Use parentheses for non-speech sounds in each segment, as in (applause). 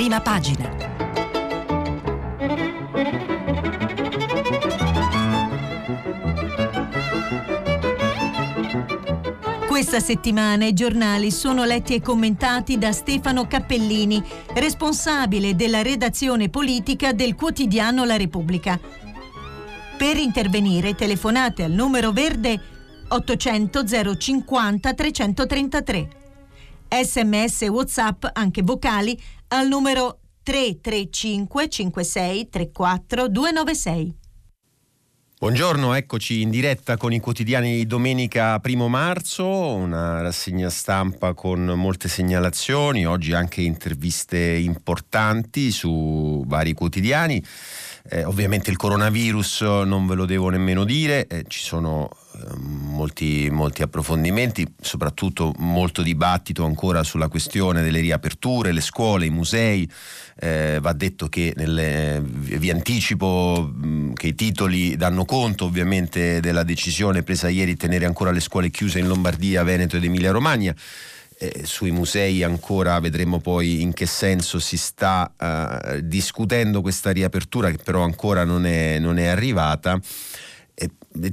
prima pagina. Questa settimana i giornali sono letti e commentati da Stefano Cappellini, responsabile della redazione politica del quotidiano La Repubblica. Per intervenire telefonate al numero verde 800 050 333. Sms WhatsApp anche vocali al numero 335 56 34 296. Buongiorno, eccoci in diretta con i quotidiani di domenica 1 marzo, una rassegna stampa con molte segnalazioni, oggi anche interviste importanti su vari quotidiani. Eh, ovviamente il coronavirus non ve lo devo nemmeno dire, eh, ci sono eh, molti, molti, approfondimenti, soprattutto molto dibattito ancora sulla questione delle riaperture, le scuole, i musei. Eh, va detto che nelle, vi anticipo mh, che i titoli danno conto ovviamente della decisione presa ieri di tenere ancora le scuole chiuse in Lombardia, Veneto ed Emilia Romagna eh, sui musei ancora vedremo poi in che senso si sta eh, discutendo questa riapertura che però ancora non è, non è arrivata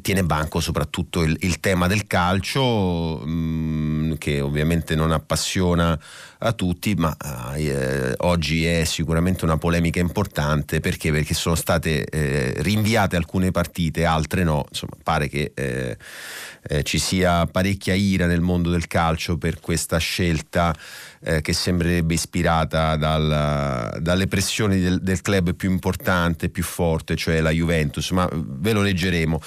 tiene banco soprattutto il, il tema del calcio mm, che ovviamente non appassiona a tutti ma eh, oggi è sicuramente una polemica importante perché, perché sono state eh, rinviate alcune partite altre no. Insomma pare che eh, eh ci sia parecchia ira nel mondo del calcio per questa scelta eh, che sembrerebbe ispirata dal, dalle pressioni del, del, club più importante, più forte, cioè la Juventus, ma ve lo leggeremo.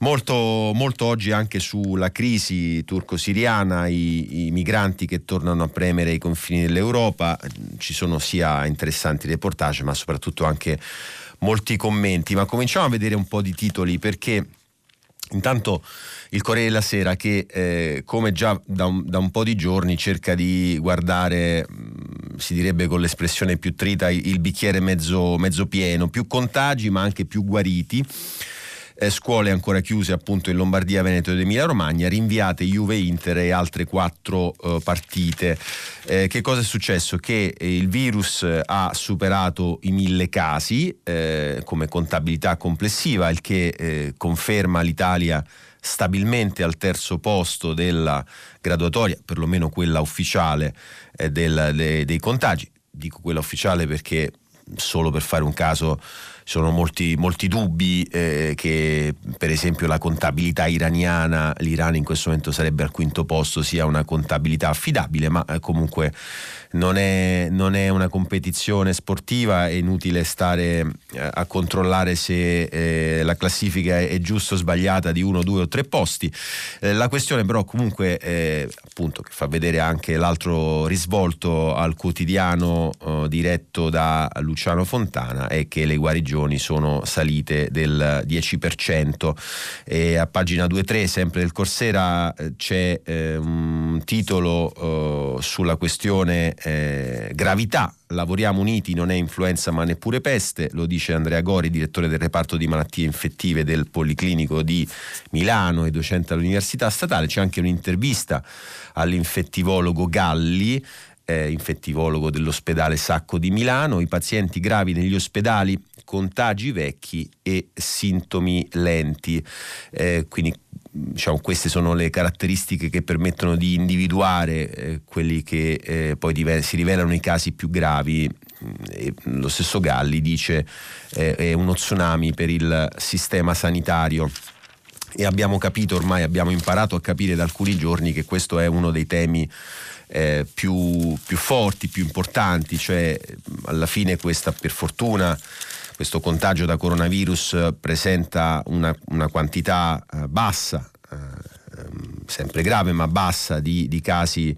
Molto, molto oggi anche sulla crisi turco-siriana, i, i migranti che tornano a premere i confini dell'Europa, ci sono sia interessanti reportage ma soprattutto anche molti commenti, ma cominciamo a vedere un po' di titoli perché intanto il Corriere della Sera che eh, come già da un, da un, po' di giorni cerca di guardare, mm, si direbbe con l'espressione più trita, il bicchiere mezzo, mezzo pieno, più contagi ma anche più guariti. Eh, scuole ancora chiuse appunto in Lombardia, Veneto ed Emilia Romagna, rinviate Juve Inter e altre quattro eh, partite. Eh, che cosa è successo? Che il virus ha superato i mille casi eh, come contabilità complessiva, il che eh, conferma l'Italia stabilmente al terzo posto della graduatoria, perlomeno quella ufficiale eh, del, de, dei contagi. Dico quella ufficiale perché solo per fare un caso sono molti, molti dubbi eh, che per esempio la contabilità iraniana, l'Iran in questo momento sarebbe al quinto posto, sia una contabilità affidabile, ma eh, comunque non è, non è, una competizione sportiva, è inutile stare eh, a controllare se eh, la classifica è, giusta o sbagliata di uno, due o tre posti. Eh, la questione però comunque eh, appunto che fa vedere anche l'altro risvolto al quotidiano eh, diretto da Luciano Fontana è che le guarigioni sono salite del 10% e a pagina 2-3 sempre del Corsera eh, c'è un titolo sulla questione eh, gravità. Lavoriamo uniti, non è influenza ma neppure peste, lo dice Andrea Gori, direttore del reparto di malattie infettive del Policlinico di Milano e docente all'Università Statale. C'è anche un'intervista all'infettivologo Galli, eh, infettivologo dell'ospedale Sacco di Milano. I pazienti gravi negli ospedali, contagi vecchi e sintomi lenti. Eh, quindi diciamo, queste sono le caratteristiche che permettono di individuare eh, quelli che eh, poi dive- si rivelano i casi più gravi. E lo stesso Galli dice eh, è uno tsunami per il sistema sanitario e abbiamo capito ormai, abbiamo imparato a capire da alcuni giorni che questo è uno dei temi eh, più, più, forti, più importanti, cioè alla fine questa per fortuna questo contagio da coronavirus presenta una, una quantità eh, bassa, eh, ehm, sempre grave ma bassa di, di casi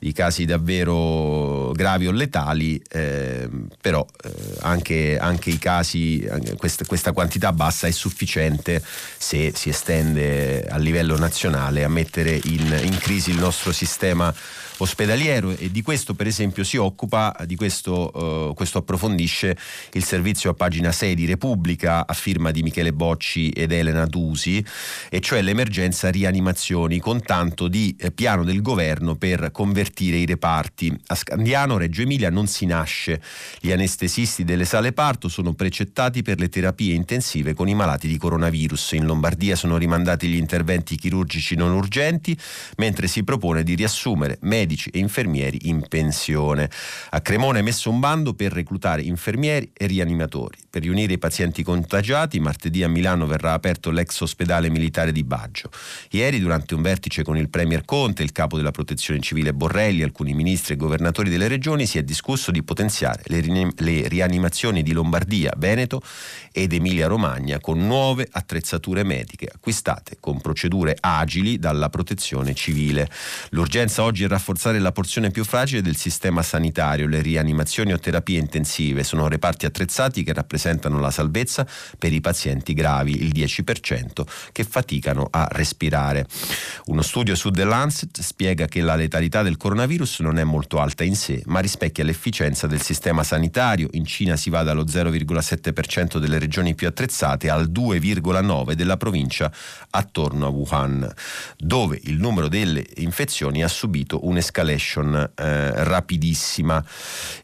di casi davvero gravi o letali, eh, però eh, anche, anche, i casi, questa, questa, quantità bassa è sufficiente se si estende a livello nazionale a mettere in, in crisi il nostro sistema ospedaliero e di questo per esempio si occupa, di questo, uh, questo approfondisce il servizio a pagina 6 di Repubblica a firma di Michele Bocci ed Elena Dusi, e cioè l'emergenza rianimazioni con tanto di eh, piano del governo per convertire i reparti. A Scandiano, Reggio Emilia, non si nasce. Gli anestesisti delle sale parto sono precettati per le terapie intensive con i malati di coronavirus. In Lombardia sono rimandati gli interventi chirurgici non urgenti, mentre si propone di riassumere medici e infermieri in pensione. A Cremona è messo un bando per reclutare infermieri e rianimatori. Per riunire i pazienti contagiati, martedì a Milano verrà aperto l'ex ospedale militare di Baggio. Ieri, durante un vertice con il Premier Conte, il capo della protezione civile Borrelli, alcuni ministri e governatori delle regioni, si è discusso di potenziare le, le rianimazioni di Lombardia, Veneto ed Emilia-Romagna con nuove attrezzature mediche acquistate con procedure agili dalla protezione civile. L'urgenza oggi è rafforzare la porzione più fragile del sistema sanitario. Le rianimazioni o terapie intensive sono reparti attrezzati che rappresentano la salvezza per i pazienti gravi, il 10%, che faticano a respirare. Uno studio su The Lancet spiega che la letalità del coronavirus non è molto alta in sé, ma rispecchia l'efficienza del sistema sanitario. In Cina si va dallo 0,7% delle regioni più attrezzate al 2,9% della provincia attorno a Wuhan, dove il numero delle infezioni ha subito un'escalation eh, rapidissima.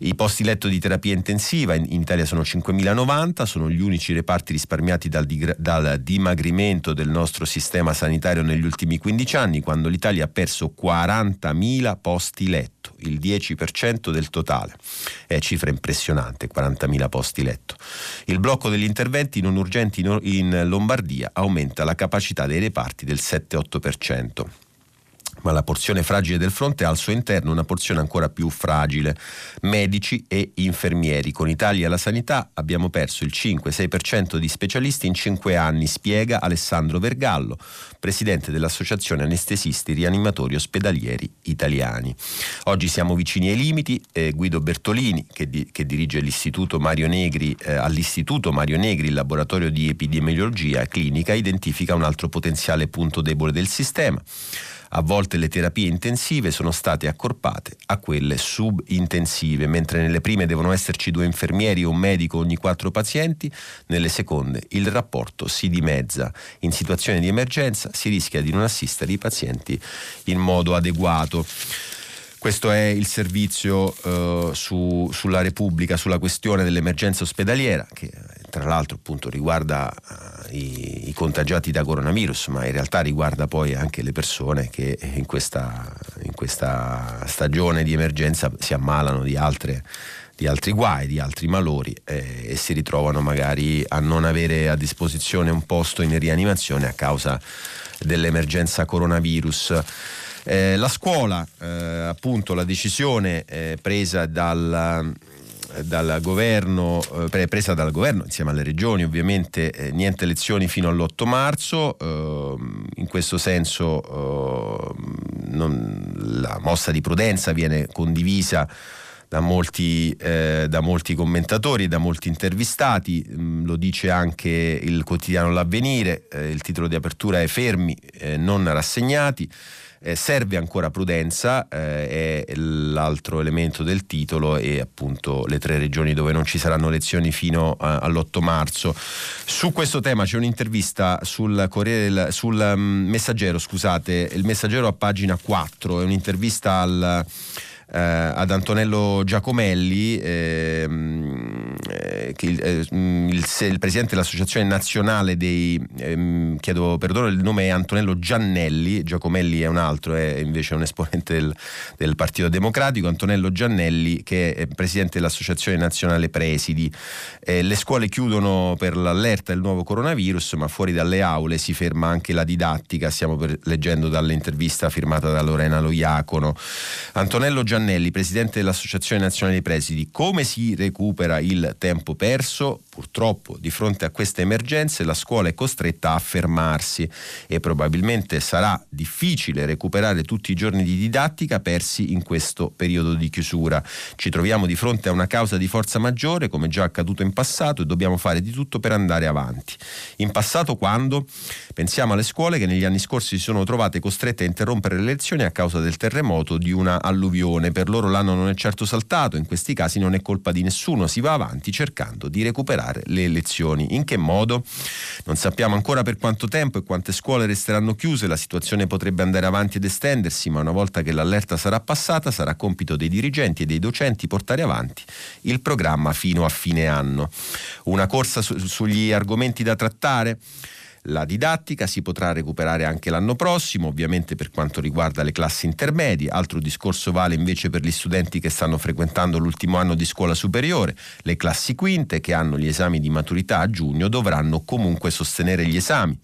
I posti letto di terapia intensiva in, in Italia sono 5.090, sono gli unici reparti risparmiati dal, dal dimagrimento del nostro sistema sanitario negli ultimi 15 anni, quando l'Italia ha perso 40.000 posti letto, il 10% del totale. È cifra impressionante, 40.000 posti letto. Il blocco degli interventi non urgenti in Lombardia aumenta la capacità dei reparti del 7-8% ma la porzione fragile del fronte ha al suo interno una porzione ancora più fragile, medici e infermieri. Con i tagli alla sanità abbiamo perso il 5-6% di specialisti in 5 anni, spiega Alessandro Vergallo, presidente dell'Associazione Anestesisti Rianimatori Ospedalieri Italiani. Oggi siamo vicini ai limiti, eh, Guido Bertolini, che, di, che dirige l'Istituto Mario Negri, eh, all'Istituto Mario Negri, il laboratorio di epidemiologia clinica, identifica un altro potenziale punto debole del sistema a volte le terapie intensive sono state accorpate a quelle subintensive, mentre nelle prime devono esserci due infermieri o un medico ogni quattro pazienti, nelle seconde il rapporto si dimezza. In situazioni di emergenza si rischia di non assistere i pazienti in modo adeguato. Questo è il servizio eh, su, sulla Repubblica, sulla questione dell'emergenza ospedaliera, che tra l'altro appunto riguarda uh, i, i, contagiati da coronavirus, ma in realtà riguarda poi anche le persone che in questa, in questa stagione di emergenza si ammalano di altre di altri guai, di altri malori eh, e si ritrovano magari a non avere a disposizione un posto in rianimazione a causa dell'emergenza coronavirus. Eh, la scuola, eh, appunto, la decisione eh, presa dal, dal governo, eh, presa dal governo insieme alle regioni, ovviamente eh, niente lezioni fino all'8 marzo, ehm, in questo senso non, la mossa di prudenza viene condivisa da molti, eh, da molti, commentatori, da molti intervistati, mm, lo dice anche il quotidiano L'Avvenire, eh, il titolo di apertura è Fermi, eh, non rassegnati. Eh, serve ancora prudenza, eh, è l'altro elemento del titolo e appunto le tre regioni dove non ci saranno lezioni fino a, all'8 marzo. Su questo tema c'è un'intervista sul, Corriere, sul um, Messaggero, scusate, il Messaggero a pagina 4, è un'intervista al eh, ad Antonello Giacomelli, ehm, eh, il, eh, il, il, presidente dell'Associazione Nazionale dei, ehm, chiedo perdono, il nome è Antonello Giannelli, Giacomelli è un altro, è invece un esponente del, del Partito Democratico, Antonello Giannelli che è presidente dell'Associazione Nazionale Presidi. Eh, le scuole chiudono per l'allerta del nuovo coronavirus, ma fuori dalle aule si ferma anche la didattica, stiamo per, leggendo dall'intervista firmata da Lorena Loiacono. Antonello Giannelli, presidente dell'Associazione Nazionale dei Presidi, come si recupera il tempo perso? Purtroppo di fronte a queste emergenze la scuola è costretta a fermarsi e probabilmente sarà difficile recuperare tutti i giorni di didattica persi in questo periodo di chiusura. Ci troviamo di fronte a una causa di forza maggiore come già accaduto in passato e dobbiamo fare di tutto per andare avanti. In passato quando? Pensiamo alle scuole che negli anni scorsi si sono trovate costrette a interrompere le lezioni a causa del terremoto di una alluvione. Per loro l'anno non è certo saltato, in questi casi non è colpa di nessuno, si va avanti cercando di recuperare rinviare le elezioni. In che modo? Non sappiamo ancora per quanto tempo e quante scuole resteranno chiuse, la situazione potrebbe andare avanti ed estendersi, ma una volta che l'allerta sarà passata sarà compito dei dirigenti e dei docenti portare avanti il programma fino a fine anno. Una corsa su- sugli argomenti da trattare? La didattica si potrà recuperare anche l'anno prossimo, ovviamente per quanto riguarda le classi intermedie. Altro discorso vale invece per gli studenti che stanno frequentando l'ultimo anno di scuola superiore. Le classi quinte che hanno gli esami di maturità a giugno dovranno comunque sostenere gli esami.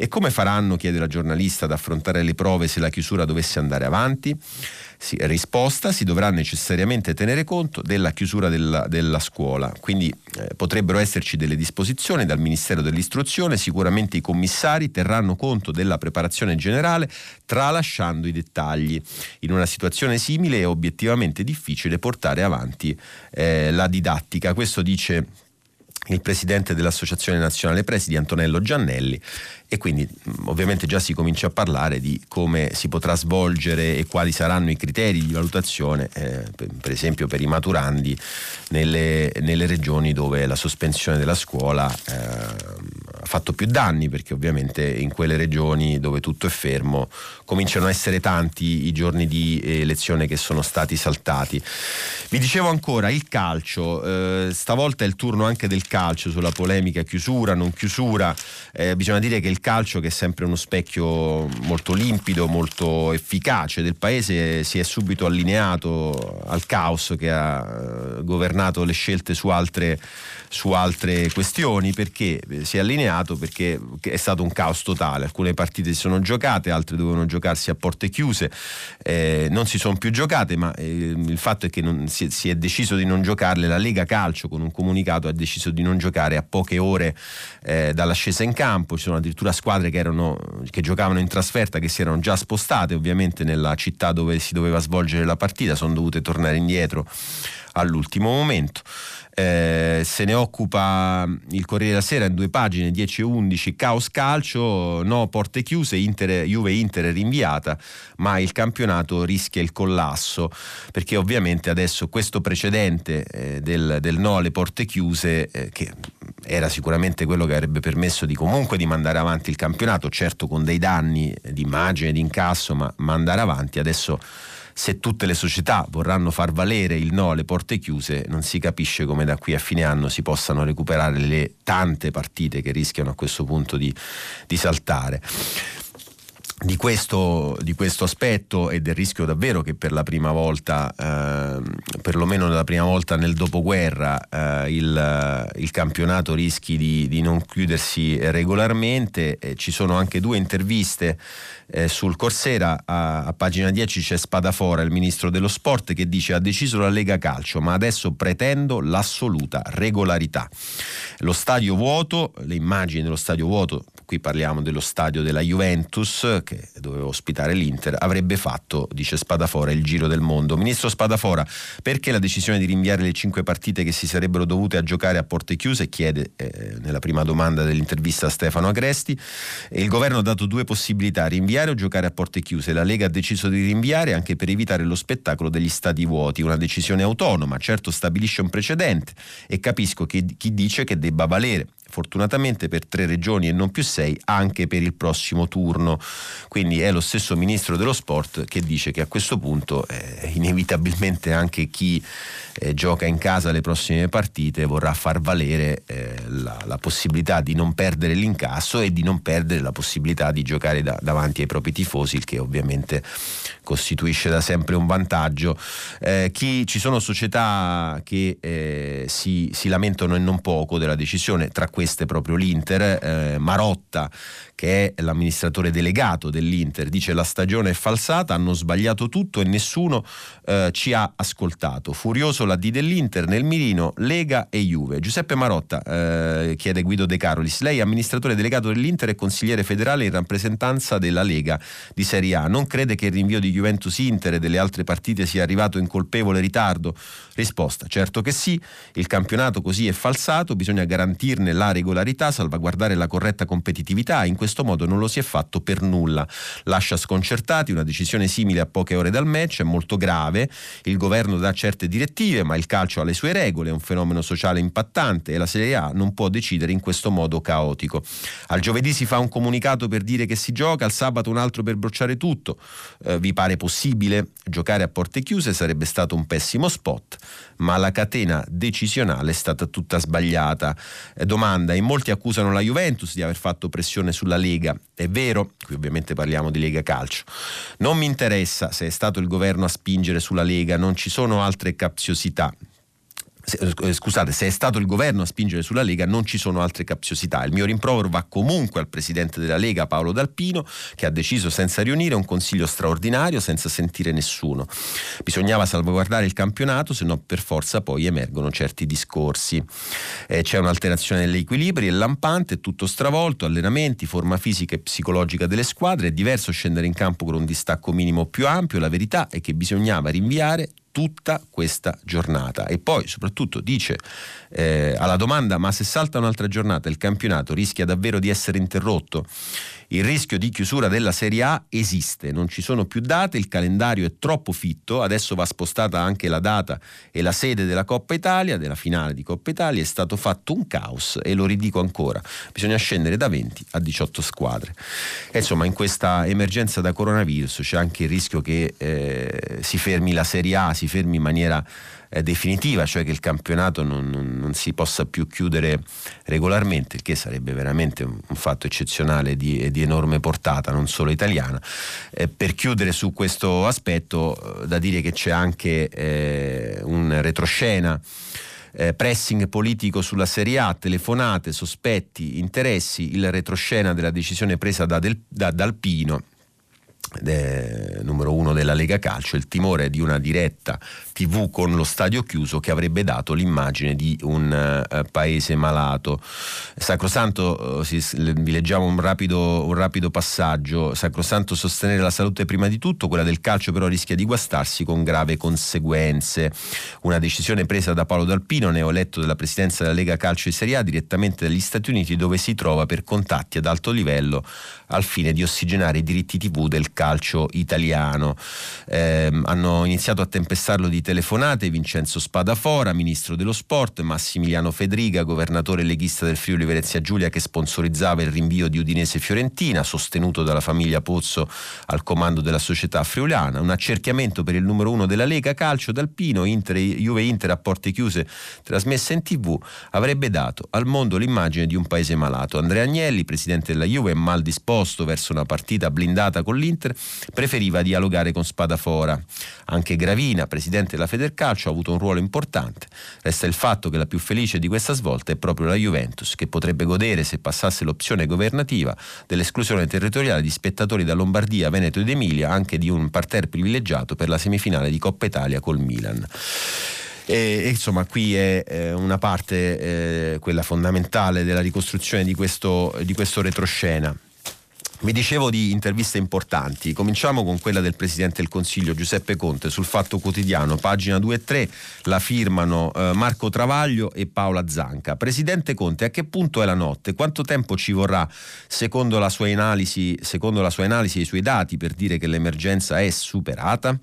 E come faranno, chiede la giornalista, ad affrontare le prove se la chiusura dovesse andare avanti? Si, risposta si dovrà necessariamente tenere conto della chiusura della, della scuola, quindi eh, potrebbero esserci delle disposizioni dal Ministero dell'Istruzione, sicuramente i commissari terranno conto della preparazione generale tralasciando i dettagli. In una situazione simile è obiettivamente difficile portare avanti eh, la didattica, questo dice il presidente dell'Associazione Nazionale Presidi Antonello Giannelli e quindi ovviamente già si comincia a parlare di come si potrà svolgere e quali saranno i criteri di valutazione, eh, per, esempio per i maturandi nelle, nelle, regioni dove la sospensione della scuola eh, fatto più danni, perché ovviamente in quelle regioni dove tutto è fermo cominciano a essere tanti i giorni di eh, lezione che sono stati saltati. Vi dicevo ancora il calcio, eh, stavolta è il turno anche del calcio sulla polemica chiusura, non chiusura, eh, bisogna dire che il calcio che è sempre uno specchio molto limpido, molto efficace del paese si è subito allineato al caos che ha eh, governato le scelte su altre su altre questioni perché si è allineato perché è stato un caos totale. Alcune partite si sono giocate altre dovevano giocarsi a porte chiuse. Eh, non si sono pino giocate ma eh, il fatto è che non, si, si, è deciso di non giocarle. La Lega Calcio con un comunicato ha deciso di non giocare a poche ore eh, dall'ascesa in campo. Ci sono addirittura squadre che, erano, che giocavano in trasferta che si erano già spostate ovviamente nella città dove si doveva svolgere la partita. Sono dovute tornare indietro all'ultimo momento eh, se ne occupa il Corriere della Sera in due pagine 10 e 11 caos calcio no porte chiuse Inter, Juve Inter è rinviata ma il campionato rischia il collasso perché ovviamente adesso questo precedente eh, del, del, no alle porte chiuse eh, che era sicuramente quello che avrebbe permesso di comunque di mandare avanti il campionato certo con dei danni di immagine di incasso ma mandare avanti adesso se tutte le società vorranno far valere il no alle porte chiuse, non si capisce come da qui a fine anno si possano recuperare le tante partite che rischiano a questo punto di, di saltare. Di questo, di questo, aspetto e del rischio davvero che per la prima volta, eh, perlomeno la prima volta nel dopoguerra, eh, il, il, campionato rischi di, di non chiudersi regolarmente. Eh, ci sono anche due interviste eh, sul Corsera, a, a, pagina 10 c'è Spadafora, il ministro dello sport, che dice ha deciso la Lega Calcio, ma adesso pretendo l'assoluta regolarità. Lo stadio vuoto, le immagini dello stadio vuoto, qui parliamo dello stadio della Juventus che doveva ospitare l'Inter, avrebbe fatto, dice Spadafora, il giro del mondo. Ministro Spadafora, perché la decisione di rinviare le cinque partite che si sarebbero dovute a giocare a porte chiuse? chiede eh, nella prima domanda dell'intervista a Stefano Agresti. Il governo ha dato due possibilità, rinviare o giocare a porte chiuse. La Lega ha deciso di rinviare anche per evitare lo spettacolo degli stadi vuoti, una decisione autonoma, certo stabilisce un precedente e capisco che, chi dice che debba valere fortunatamente per tre regioni e non più sei anche per il prossimo turno. Quindi è lo stesso ministro dello sport che dice che a questo punto eh, inevitabilmente anche chi eh, gioca in casa le prossime partite vorrà far valere eh, la, la, possibilità di non perdere l'incasso e di non perdere la possibilità di giocare da, davanti ai propri tifosi, il che ovviamente costituisce da sempre un vantaggio. Eh, chi, ci sono società che eh, si, si lamentano e non poco della decisione, tra queste proprio l'Inter. Eh, Marotta che è l'amministratore delegato dell'Inter, dice la stagione è falsata, hanno sbagliato tutto e nessuno eh, ci ha ascoltato. Furioso la D dell'Inter nel mirino Lega e Juve. Giuseppe Marotta eh, chiede Guido De Carolis, lei è amministratore delegato dell'Inter e consigliere federale in rappresentanza della Lega di Serie A. Non crede che il rinvio di Juventus-Inter e delle altre partite sia arrivato in colpevole ritardo? Risposta, certo che sì, il campionato così è falsato, bisogna garantirne la regolarità, salvaguardare la corretta competitività, in questo modo non lo si è fatto per nulla. Lascia sconcertati, una decisione simile a poche ore dal match è molto grave, il governo dà certe direttive, ma il calcio ha le sue regole, è un fenomeno sociale impattante e la Serie A non può decidere in questo modo caotico. Al giovedì si fa un comunicato per dire che si gioca, al sabato un altro per bruciare tutto. Eh, vi pare possibile? Giocare a porte chiuse sarebbe stato un pessimo spot ma la catena decisionale è stata tutta sbagliata. Eh, domanda, in molti accusano la Juventus di aver fatto pressione sulla Lega. È vero, qui ovviamente parliamo di Lega Calcio. Non mi interessa se è stato il governo a spingere sulla Lega, non ci sono altre capziosità. Eh, scusate, se è stato il governo a spingere sulla Lega non ci sono altre capziosità. Il mio rimprovero va comunque al presidente della Lega Paolo D'Alpino che ha deciso senza riunire un consiglio straordinario senza sentire nessuno. Bisognava salvaguardare il campionato, se no per forza poi emergono certi discorsi. Eh, c'è un'alterazione degli equilibri, è lampante, è tutto stravolto, allenamenti, forma fisica e psicologica delle squadre, è diverso scendere in campo con un distacco minimo più ampio, la verità è che bisognava rinviare tutta questa giornata. E poi soprattutto dice eh, alla domanda ma se salta un'altra giornata il campionato rischia davvero di essere interrotto? Il rischio di chiusura della Serie A esiste, non ci sono più date, il calendario è troppo fitto, adesso va spostata anche la data e la sede della Coppa Italia, della finale di Coppa Italia, è stato fatto un caos e lo ridico ancora, bisogna scendere da 20 a 18 squadre. E insomma in questa emergenza da coronavirus c'è anche il rischio che eh, si fermi la Serie A, si fermi in maniera eh, definitiva, cioè che il campionato non, non, non, si possa più chiudere regolarmente, il che sarebbe veramente un, un fatto eccezionale di, di, enorme portata, non solo italiana. Eh, per chiudere su questo aspetto, eh, da dire che c'è anche eh, un retroscena. Eh, pressing politico sulla Serie A, telefonate, sospetti, interessi, il retroscena della decisione presa da, Del, da D'Alpino De, numero uno della Lega Calcio, il timore di una diretta TV con lo stadio chiuso che avrebbe dato l'immagine di un uh, paese malato. Sacrosanto, uh, si, vi leggiamo un rapido, un rapido, passaggio, Sacrosanto sostenere la salute prima di tutto, quella del calcio però rischia di guastarsi con grave conseguenze. Una decisione presa da Paolo D'Alpino, neoeletto della presidenza della Lega Calcio di Serie A, direttamente dagli Stati Uniti dove si trova per contatti ad alto livello al fine di ossigenare i diritti TV del calcio italiano. Eh, hanno iniziato a tempestarlo di telefonate Vincenzo Spadafora, ministro dello sport, Massimiliano Fedriga, governatore leghista del Friuli Venezia Giulia che sponsorizzava il rinvio di Udinese Fiorentina, sostenuto dalla famiglia Pozzo al comando della società friulana, un accerchiamento per il numero uno della Lega Calcio d'Alpino, Inter, Juve Inter a porte chiuse trasmessa in tv, avrebbe dato al mondo l'immagine di un paese malato. Andrea Agnelli, presidente della Juve, mal disposto verso una partita blindata con l'Inter, preferiva dialogare con Spadafora. Anche Gravina, presidente della Federcalcio, ha avuto un ruolo importante. Resta il fatto che la più felice di questa svolta è proprio la Juventus, che potrebbe godere, se passasse l'opzione governativa, dell'esclusione territoriale di spettatori da Lombardia, Veneto ed Emilia, anche di un parterre privilegiato per la semifinale di Coppa Italia col Milan. E, insomma qui è eh, una parte, eh, quella fondamentale della ricostruzione di questo, di questo retroscena. Vi dicevo di interviste importanti, cominciamo con quella del Presidente del Consiglio Giuseppe Conte sul Fatto Quotidiano, pagina 2 e 3, la firmano eh, Marco Travaglio e Paola Zanca. Presidente Conte, a che punto è la notte? Quanto tempo ci vorrà, secondo la sua analisi, secondo la sua analisi e i suoi dati, per dire che l'emergenza è superata?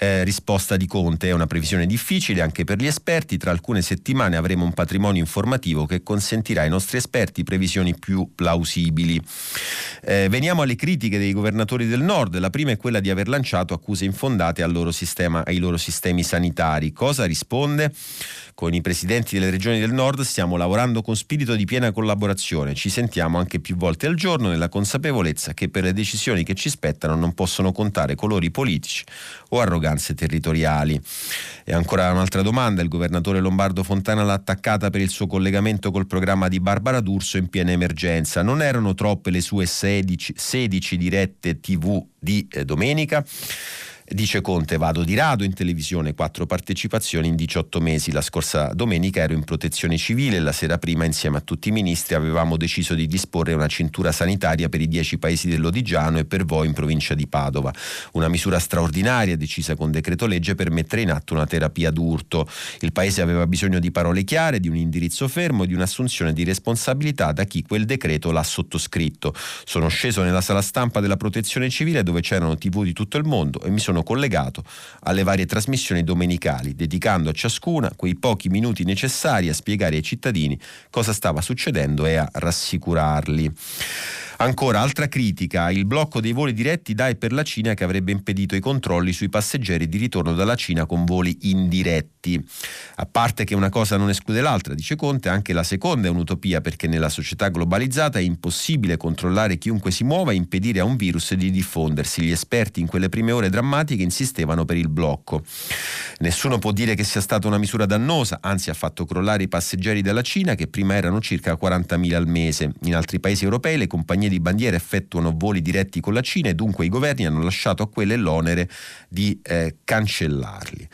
Eh, risposta di Conte è una previsione difficile anche per gli esperti. Tra alcune settimane avremo un patrimonio informativo che consentirà ai nostri esperti previsioni più plausibili. Eh, veniamo alle critiche dei governatori del nord. La prima è quella di aver lanciato accuse infondate loro sistema, ai loro sistemi sanitari. Cosa risponde? Con i presidenti delle regioni del nord stiamo lavorando con spirito di piena collaborazione, ci sentiamo anche più volte al giorno nella consapevolezza che per le decisioni che ci spettano non possono contare colori politici o arroganze territoriali. E ancora un'altra domanda, il governatore Lombardo Fontana l'ha attaccata per il suo collegamento col programma di Barbara D'Urso in piena emergenza. Non erano troppe le sue 16, 16 dirette TV di eh, domenica? Dice Conte, vado di rado in televisione, quattro partecipazioni in 18 mesi. La scorsa domenica ero in protezione civile, la sera prima insieme a tutti i ministri avevamo deciso di disporre una cintura sanitaria per i dieci paesi dell'Odigiano e per voi in provincia di Padova. Una misura straordinaria decisa con decreto legge per mettere in atto una terapia d'urto. Il paese aveva bisogno di parole chiare, di un indirizzo fermo e di un'assunzione di responsabilità da chi quel decreto l'ha sottoscritto. Sono sceso nella sala stampa della protezione civile dove c'erano tv di tutto il mondo e mi sono sono collegato alle varie trasmissioni domenicali, dedicando a ciascuna quei pochi minuti necessari a spiegare ai cittadini cosa stava succedendo e a rassicurarli. Ancora, altra critica, il blocco dei voli diretti da e per la Cina che avrebbe impedito i controlli sui passeggeri di ritorno dalla Cina con voli indiretti. A parte che una cosa non esclude l'altra, dice Conte, anche la seconda è un'utopia perché nella società globalizzata è impossibile controllare chiunque si muova e impedire a un virus di diffondersi. Gli esperti in quelle prime ore drammatiche insistevano per il blocco. Nessuno può dire che sia stata una misura dannosa, anzi ha fatto crollare i passeggeri dalla Cina che prima erano circa 40.000 al mese. In altri paesi europei le compagnie compagnie di bandiera effettuano voli diretti con la Cina e dunque i governi hanno lasciato a quelle l'onere di eh, cancellarli.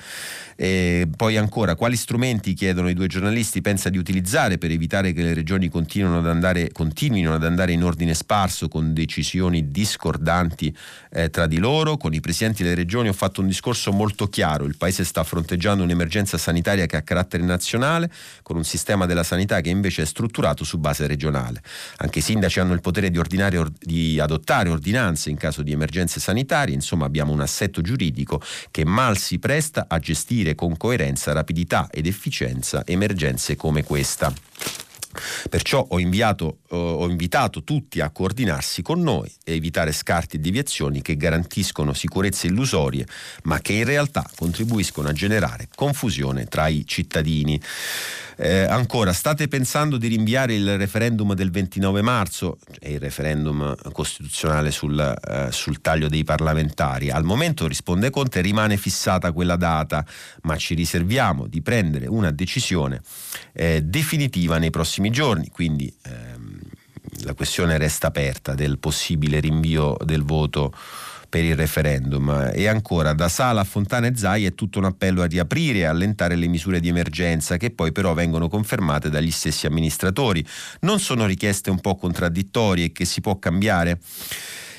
E poi ancora, quali strumenti chiedono i due giornalisti pensa di utilizzare per evitare che le regioni continuino ad andare, continuino ad andare in ordine sparso con decisioni discordanti eh, tra di loro? Con i presidenti delle regioni ho fatto un discorso molto chiaro, il Paese sta fronteggiando un'emergenza sanitaria che ha carattere nazionale, con un sistema della sanità che invece è strutturato su base regionale. Anche i sindaci hanno il potere di, or- di adottare ordinanze in caso di emergenze sanitarie, insomma abbiamo un assetto giuridico che mal si presta a gestire gestire con coerenza, rapidità ed efficienza emergenze come questa. Perciò ho, inviato, eh, ho, invitato tutti a coordinarsi con noi e evitare scarti e deviazioni che garantiscono sicurezze illusorie, ma che in realtà contribuiscono a generare confusione tra i cittadini. Eh, ancora, state pensando di rinviare il referendum del 29 marzo, è il referendum costituzionale sul, eh, sul taglio dei parlamentari. Al momento, risponde Conte, rimane fissata quella data, ma ci riserviamo di prendere una decisione eh, definitiva nei prossimi giorni, quindi ehm, la questione resta aperta del possibile rinvio del voto per il referendum. E ancora, da Sala a Fontana e Zai è tutto un appello a riaprire e allentare le misure di emergenza che poi però vengono confermate dagli stessi amministratori. Non sono richieste un po' contraddittorie che si può cambiare?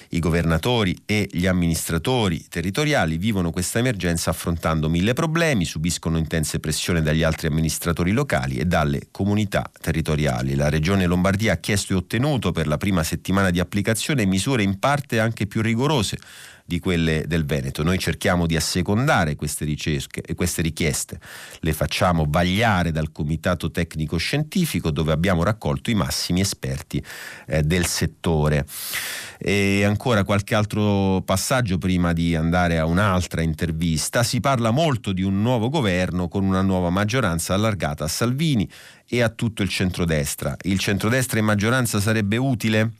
I governatori e gli amministratori territoriali vivono questa emergenza affrontando mille problemi, subiscono intense pressioni dagli altri amministratori locali e dalle comunità territoriali. La Regione Lombardia ha chiesto e ottenuto per la prima settimana di applicazione misure in parte anche più rigorose di quelle del Veneto. Noi cerchiamo di assecondare queste, ricerche, queste richieste, le facciamo vagliare dal Comitato Tecnico Scientifico dove abbiamo raccolto i massimi esperti eh, del settore. E ancora qualche altro passaggio prima di andare a un'altra intervista. Si parla molto di un nuovo governo con una nuova maggioranza allargata a Salvini e a tutto il centrodestra. Il centrodestra in maggioranza sarebbe utile?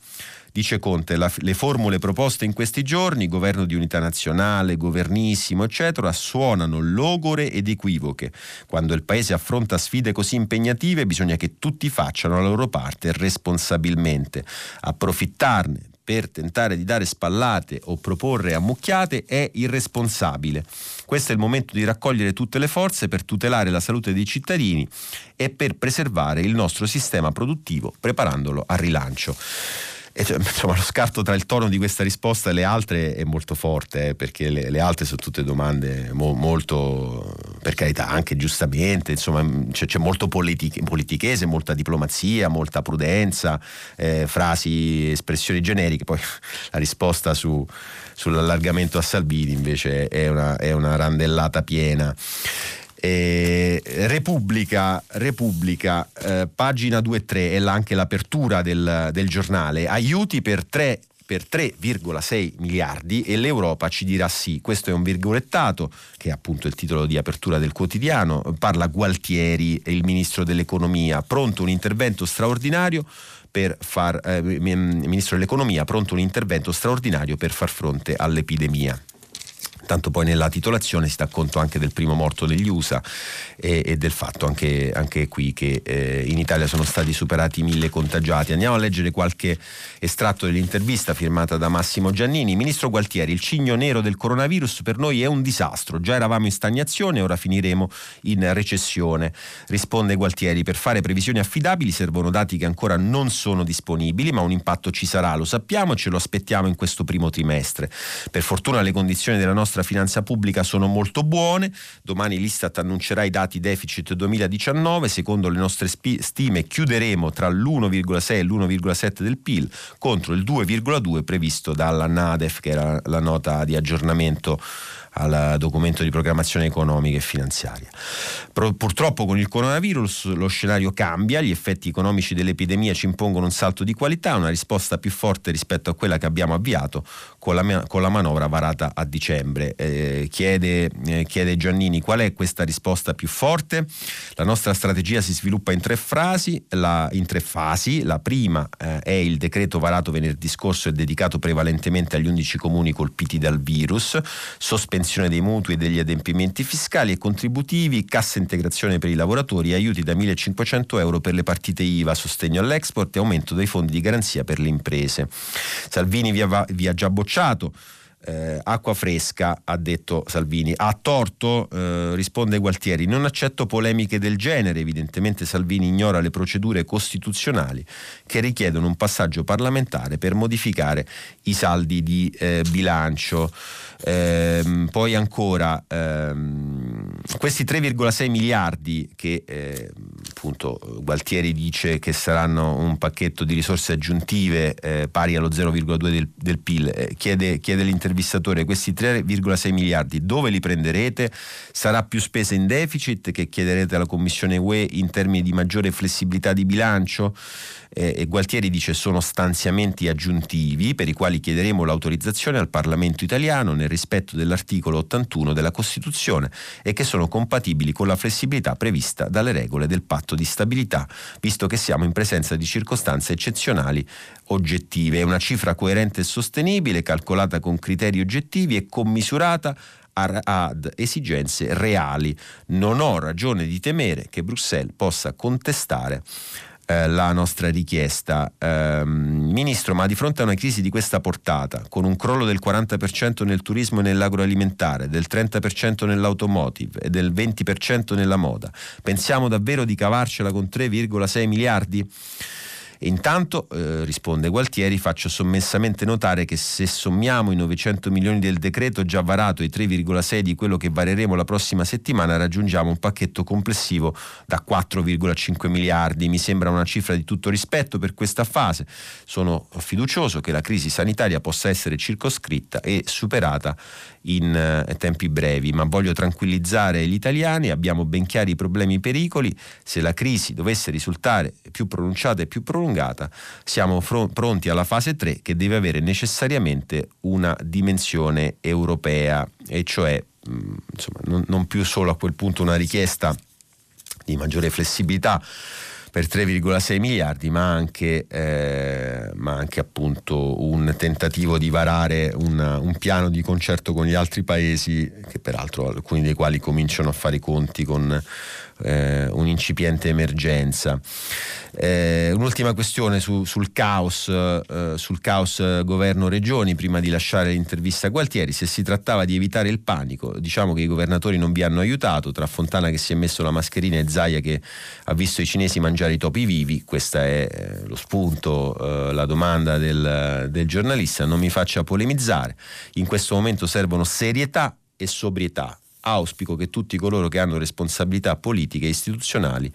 Dice Conte, la, le formule proposte in questi giorni, governo di unità nazionale, governissimo, eccetera, suonano logore ed equivoche. Quando il Paese affronta sfide così impegnative bisogna che tutti facciano la loro parte responsabilmente. Approfittarne per tentare di dare spallate o proporre ammucchiate è irresponsabile. Questo è il momento di raccogliere tutte le forze per tutelare la salute dei cittadini e per preservare il nostro sistema produttivo preparandolo al rilancio. Cioè, (laughs) insomma, lo scarto tra il tono di questa risposta e le altre è molto forte, eh, perché le, le, altre sono tutte domande mo, molto, per carità, anche giustamente, insomma, mm, c'è, c'è molto politic- politichese, molta diplomazia, molta prudenza, eh, frasi, espressioni generiche, poi (laughs) la risposta su, sull'allargamento a Salvini invece è una, è una randellata piena. Eh, Repubblica, Repubblica eh, pagina 2 e 3 è anche l'apertura del, del giornale. Aiuti per tre per 3,6 miliardi e l'Europa ci dirà sì. Questo è un virgolettato, che è appunto il titolo di apertura del quotidiano. Parla Gualtieri, il ministro dell'economia, pronto un intervento straordinario per far, eh, ministro dell'economia, pronto un intervento straordinario per far fronte all'epidemia tanto poi nella titolazione si dà conto anche del primo morto negli USA e, e del fatto anche, anche qui che eh, in Italia sono stati superati mille contagiati. Andiamo a leggere qualche estratto dell'intervista firmata da Massimo Giannini. Ministro Gualtieri, il cigno nero del coronavirus per noi è un disastro. Già eravamo in stagnazione, ora finiremo in recessione. Risponde Gualtieri, per fare previsioni affidabili servono dati che ancora non sono disponibili, ma un impatto ci sarà, lo sappiamo e ce lo aspettiamo in questo primo trimestre. Per fortuna le condizioni della nostra nostra finanza pubblica sono molto buone. Domani l'Istat annuncerà i dati deficit 2019. Secondo le nostre stime chiuderemo tra l'1,6 e l'1,7 del PIL contro il 2,2 previsto dalla NADEF, che era la nota di aggiornamento al documento di programmazione economica e finanziaria. Purtroppo con il coronavirus lo scenario cambia, gli effetti economici dell'epidemia ci impongono un salto di qualità, una risposta più forte rispetto a quella che abbiamo avviato con la, con la manovra varata a dicembre. Eh, chiede, eh, chiede, Giannini qual è questa risposta più forte. La nostra strategia si sviluppa in tre, frasi, la, in tre fasi. La prima eh, è il decreto varato venerdì scorso e dedicato prevalentemente agli 11 comuni colpiti dal virus, sospensione sospensione dei mutui e degli adempimenti fiscali e contributivi, cassa integrazione per i lavoratori, aiuti da 1.500 euro per le partite IVA, sostegno all'export e aumento dei fondi di garanzia per le imprese. Salvini vi ha, vi ha già bocciato eh, acqua fresca, ha detto Salvini. Ha torto, eh, risponde Gualtieri. Non accetto polemiche del genere. Evidentemente Salvini ignora le procedure costituzionali che richiedono un passaggio parlamentare per modificare i saldi di eh, bilancio. Ehm, poi ancora ehm, questi 3,6 miliardi che eh, appunto Gualtieri dice che saranno un pacchetto di risorse aggiuntive eh, pari allo 0,2 del, del PIL, eh, chiede, chiede l'intervistatore questi 3,6 miliardi dove li prenderete? Sarà più spesa in deficit che chiederete alla Commissione UE in termini di maggiore flessibilità di bilancio? Eh, Gualtieri dice sono stanziamenti aggiuntivi per i quali chiederemo l'autorizzazione al Parlamento italiano nel rispetto dell'articolo 81 della Costituzione e che sono compatibili con la flessibilità prevista dalle regole del patto di stabilità, visto che siamo in presenza di circostanze eccezionali oggettive. È una cifra coerente e sostenibile, calcolata con criteri oggettivi e commisurata ad esigenze reali. Non ho ragione di temere che Bruxelles possa contestare eh, la nostra richiesta. Eh, Ministro, ma di fronte a una crisi di questa portata, con un crollo del 40% nel turismo e nell'agroalimentare, del 30% nell'automotive e del 20% nella moda, pensiamo davvero di cavarcela con 3,6 miliardi? Intanto, eh, risponde Gualtieri, faccio sommessamente notare che se sommiamo i 900 milioni del decreto già varato e i 3,6 di quello che vareremo la prossima settimana, raggiungiamo un pacchetto complessivo da 4,5 miliardi. Mi sembra una cifra di tutto rispetto per questa fase. Sono fiducioso che la crisi sanitaria possa essere circoscritta e superata in eh, tempi brevi, ma voglio tranquillizzare gli italiani, abbiamo ben chiari i problemi e i pericoli, se la crisi dovesse risultare più pronunciata e più prolungata, siamo fr- pronti alla fase 3 che deve avere necessariamente una dimensione europea, e cioè mh, mm, insomma, non, non più solo a quel punto una richiesta di maggiore flessibilità per 3,6 miliardi, ma anche, eh, ma anche appunto un tentativo di varare un, un, piano di concerto con gli altri paesi, che peraltro alcuni dei quali cominciano a fare i conti con eh, un'incipiente emergenza. Eh, un'ultima questione su, sul caos, eh, sul caos governo-regioni, prima di lasciare l'intervista a Gualtieri, se si trattava di evitare il panico, diciamo che i governatori non vi hanno aiutato, tra Fontana che si è messo la mascherina e Zaia che ha visto i cinesi mangiare i topi vivi, questo è eh, lo spunto, eh, la domanda del, del giornalista, non mi faccia polemizzare, in questo momento servono serietà e sobrietà auspico che tutti coloro che hanno responsabilità politiche e istituzionali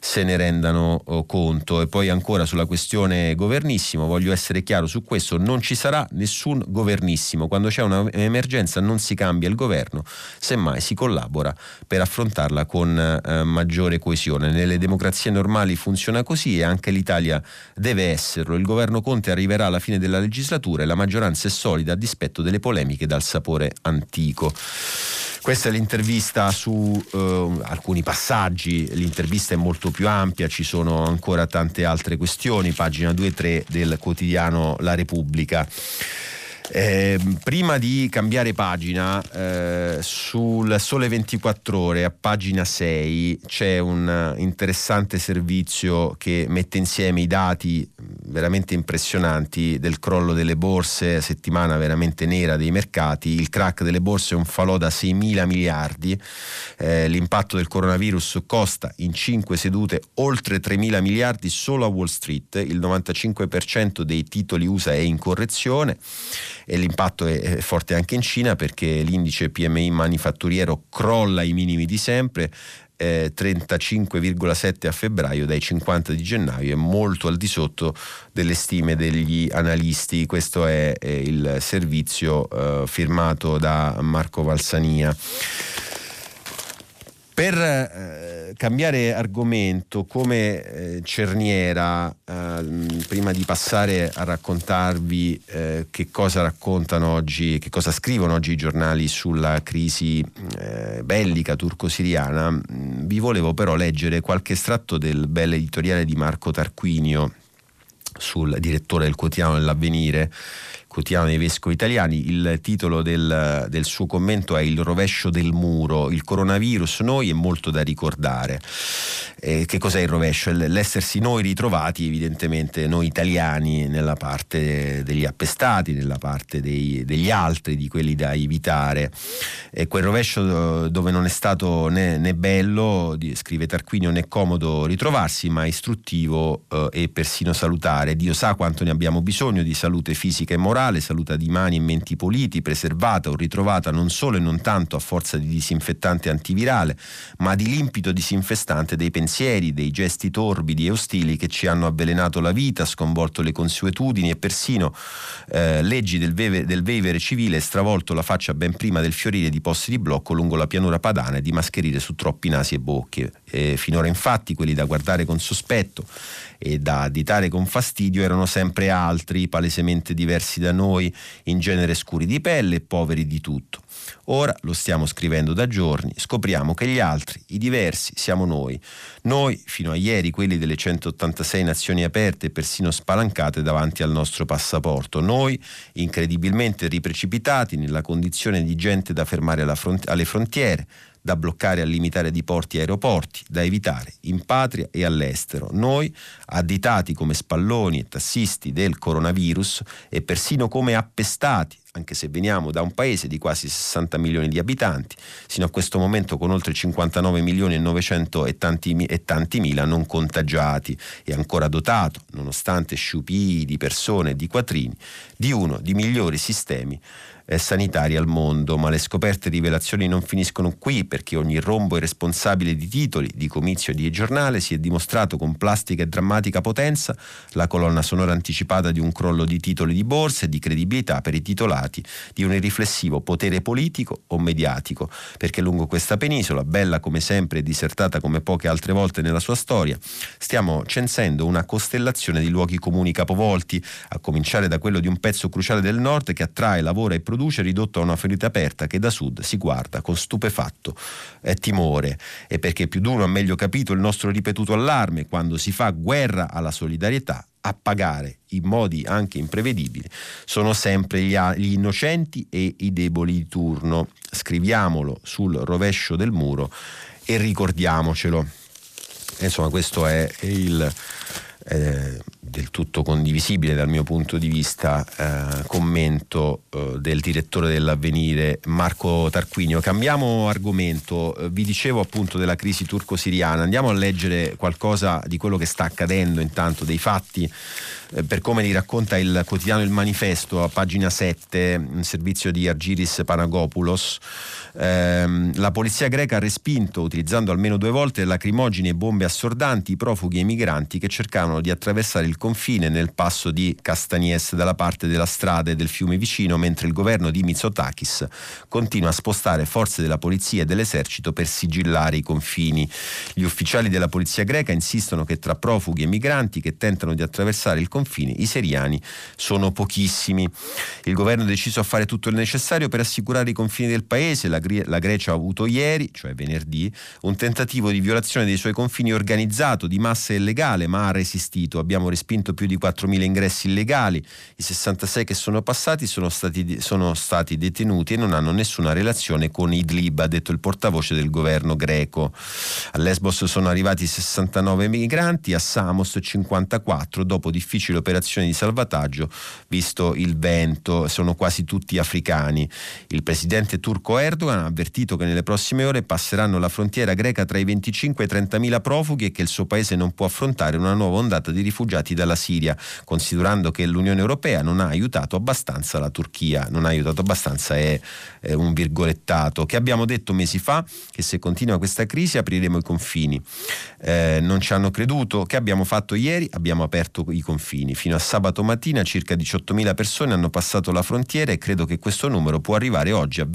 se ne rendano oh, conto. E poi ancora sulla questione governissimo, voglio essere chiaro su questo, non ci sarà nessun governissimo. Quando c'è un'emergenza non si cambia il governo, semmai si collabora per affrontarla con eh, maggiore coesione. Nelle democrazie normali funziona così e anche l'Italia deve esserlo. Il governo Conte arriverà alla fine della legislatura e la maggioranza è solida a dispetto delle polemiche dal sapore antico. Questa è l'intervista su eh, alcuni passaggi, l'intervista è molto più ampia, ci sono ancora tante altre questioni, pagina 2 e 3 del quotidiano La Repubblica. Eh, prima di cambiare pagina, eh, sul Sole 24 Ore, a pagina 6, c'è un interessante servizio che mette insieme i dati veramente impressionanti del crollo delle borse, settimana veramente nera dei mercati. Il crack delle borse è un falò da 6 mila miliardi. Eh, l'impatto del coronavirus costa in 5 sedute oltre 3 mila miliardi solo a Wall Street. Il 95% dei titoli USA è in correzione e l'impatto è, forte anche in Cina perché l'indice PMI manifatturiero crolla ai minimi di sempre, 35,7 a febbraio dai 50 di gennaio è molto al di sotto delle stime degli analisti. Questo è, è il servizio eh, firmato da Marco Valsania per eh, cambiare argomento, come eh, cerniera, eh, prima di passare a raccontarvi eh, che cosa raccontano oggi, che cosa scrivono oggi i giornali sulla crisi eh, bellica turco-siriana, mm, vi volevo però leggere qualche estratto del bel editoriale di Marco Tarquinio, sul direttore del quotidiano dell'Avvenire quotidiano dei vescovi italiani, il titolo del, del, suo commento è Il rovescio del muro, il coronavirus noi è molto da ricordare. Eh, che cos'è il rovescio? L'essersi noi ritrovati, evidentemente noi italiani, nella parte degli appestati, nella parte dei, degli altri, di quelli da evitare. E quel rovescio dove non è stato né, né bello, scrive Tarquinio, né comodo ritrovarsi, ma istruttivo eh, e persino salutare. Dio sa quanto ne abbiamo bisogno di salute fisica e morale morale, saluta di mani e menti puliti, preservata o ritrovata non solo e non tanto a forza di disinfettante antivirale, ma di limpido disinfestante dei pensieri, dei gesti torbidi e ostili che ci hanno avvelenato la vita, sconvolto le consuetudini e persino eh, leggi del, veve, del vevere civile stravolto la faccia ben prima del fiorire di posti di blocco lungo la pianura padana e di mascherire su troppi nasi e bocche. Eh, finora infatti quelli da guardare con sospetto e da additare con fastidio erano sempre altri, palesemente diversi da noi, in genere scuri di pelle e poveri di tutto. Ora lo stiamo scrivendo da giorni, scopriamo che gli altri, i diversi, siamo noi. Noi, fino a ieri, quelli delle 186 nazioni aperte e persino spalancate davanti al nostro passaporto. Noi, incredibilmente riprecipitati nella condizione di gente da fermare front- alle frontiere, da bloccare e limitare di porti e aeroporti, da evitare in patria e all'estero. Noi, additati come spalloni e tassisti del coronavirus e persino come appestati anche se veniamo da un paese di quasi 60 milioni di abitanti, sino a questo momento con oltre 59 milioni e 900 e tanti, e tanti mila non contagiati e ancora dotato, nonostante sciupii di persone e di quattrini, di uno dei migliori sistemi eh, sanitari al mondo, ma le scoperte e rivelazioni non finiscono qui perché ogni rombo irresponsabile di titoli, di comizio e di giornale. Si è dimostrato con plastica e drammatica potenza la colonna sonora anticipata di un crollo di titoli di borsa e di credibilità per i titolati di un irriflessivo potere politico o mediatico, perché lungo questa penisola, bella come sempre e disertata come poche altre volte nella sua storia, stiamo censendo una costellazione di luoghi comuni capovolti, a cominciare da quello di un pezzo cruciale del nord che attrae, lavora e produce produce ridotto a una ferita aperta che da sud si guarda con stupefatto eh, timore e perché più d'uno ha meglio capito il nostro ripetuto allarme quando si fa guerra alla solidarietà a pagare in modi anche imprevedibili sono sempre gli, gli, innocenti e i deboli di turno. Scriviamolo sul rovescio del muro e ricordiamocelo. Insomma, questo è il eh, del tutto condivisibile dal mio punto di vista eh, commento eh, del direttore dell'avvenire Marco Tarquinio. Cambiamo argomento, eh, vi dicevo appunto della crisi turco-siriana, andiamo a leggere qualcosa di quello che sta accadendo intanto, dei fatti eh, per come li racconta il quotidiano Il Manifesto a pagina 7, un servizio di Argiris Panagopoulos. Ehm, la polizia greca ha respinto, utilizzando almeno due volte lacrimogeni e bombe assordanti, i profughi e i migranti che cercavano di attraversare il confine nel passo di Castanies dalla parte della strada e del fiume vicino, mentre il governo di Mitsotakis continua a spostare forze della polizia e dell'esercito per sigillare i confini. Gli ufficiali della polizia greca insistono che tra profughi e migranti che tentano di attraversare il confine i seriani sono pochissimi. Il governo ha deciso a fare tutto il necessario per assicurare i confini del paese. La, la Grecia ha avuto ieri, cioè venerdì, un tentativo di violazione dei suoi confini organizzato, di massa e legale, ma ha resistito. Abbiamo respinto più di 4.000 ingressi illegali. I 66 che sono passati sono stati, sono stati detenuti e non hanno nessuna relazione con Idlib, ha detto il portavoce del governo greco. A Lesbos sono arrivati 69 migranti, a Samos 54 dopo difficili operazioni di salvataggio visto il vento, sono quasi tutti africani. Il presidente turco Erdogan ha avvertito che nelle prossime ore passeranno la frontiera greca tra i 25 e i 30 mila profughi e che il suo paese non può affrontare una nuova ondata di rifugiati dalla Siria, considerando che l'Unione Europea non ha aiutato abbastanza la Turchia, non ha aiutato abbastanza è, è un virgolettato, che abbiamo detto mesi fa che se continua questa crisi apriremo i confini. Eh, non ci hanno creduto, che abbiamo fatto ieri? Abbiamo aperto i confini. Fino a sabato mattina circa 18.000 persone hanno passato la frontiera e credo che questo numero può arrivare oggi a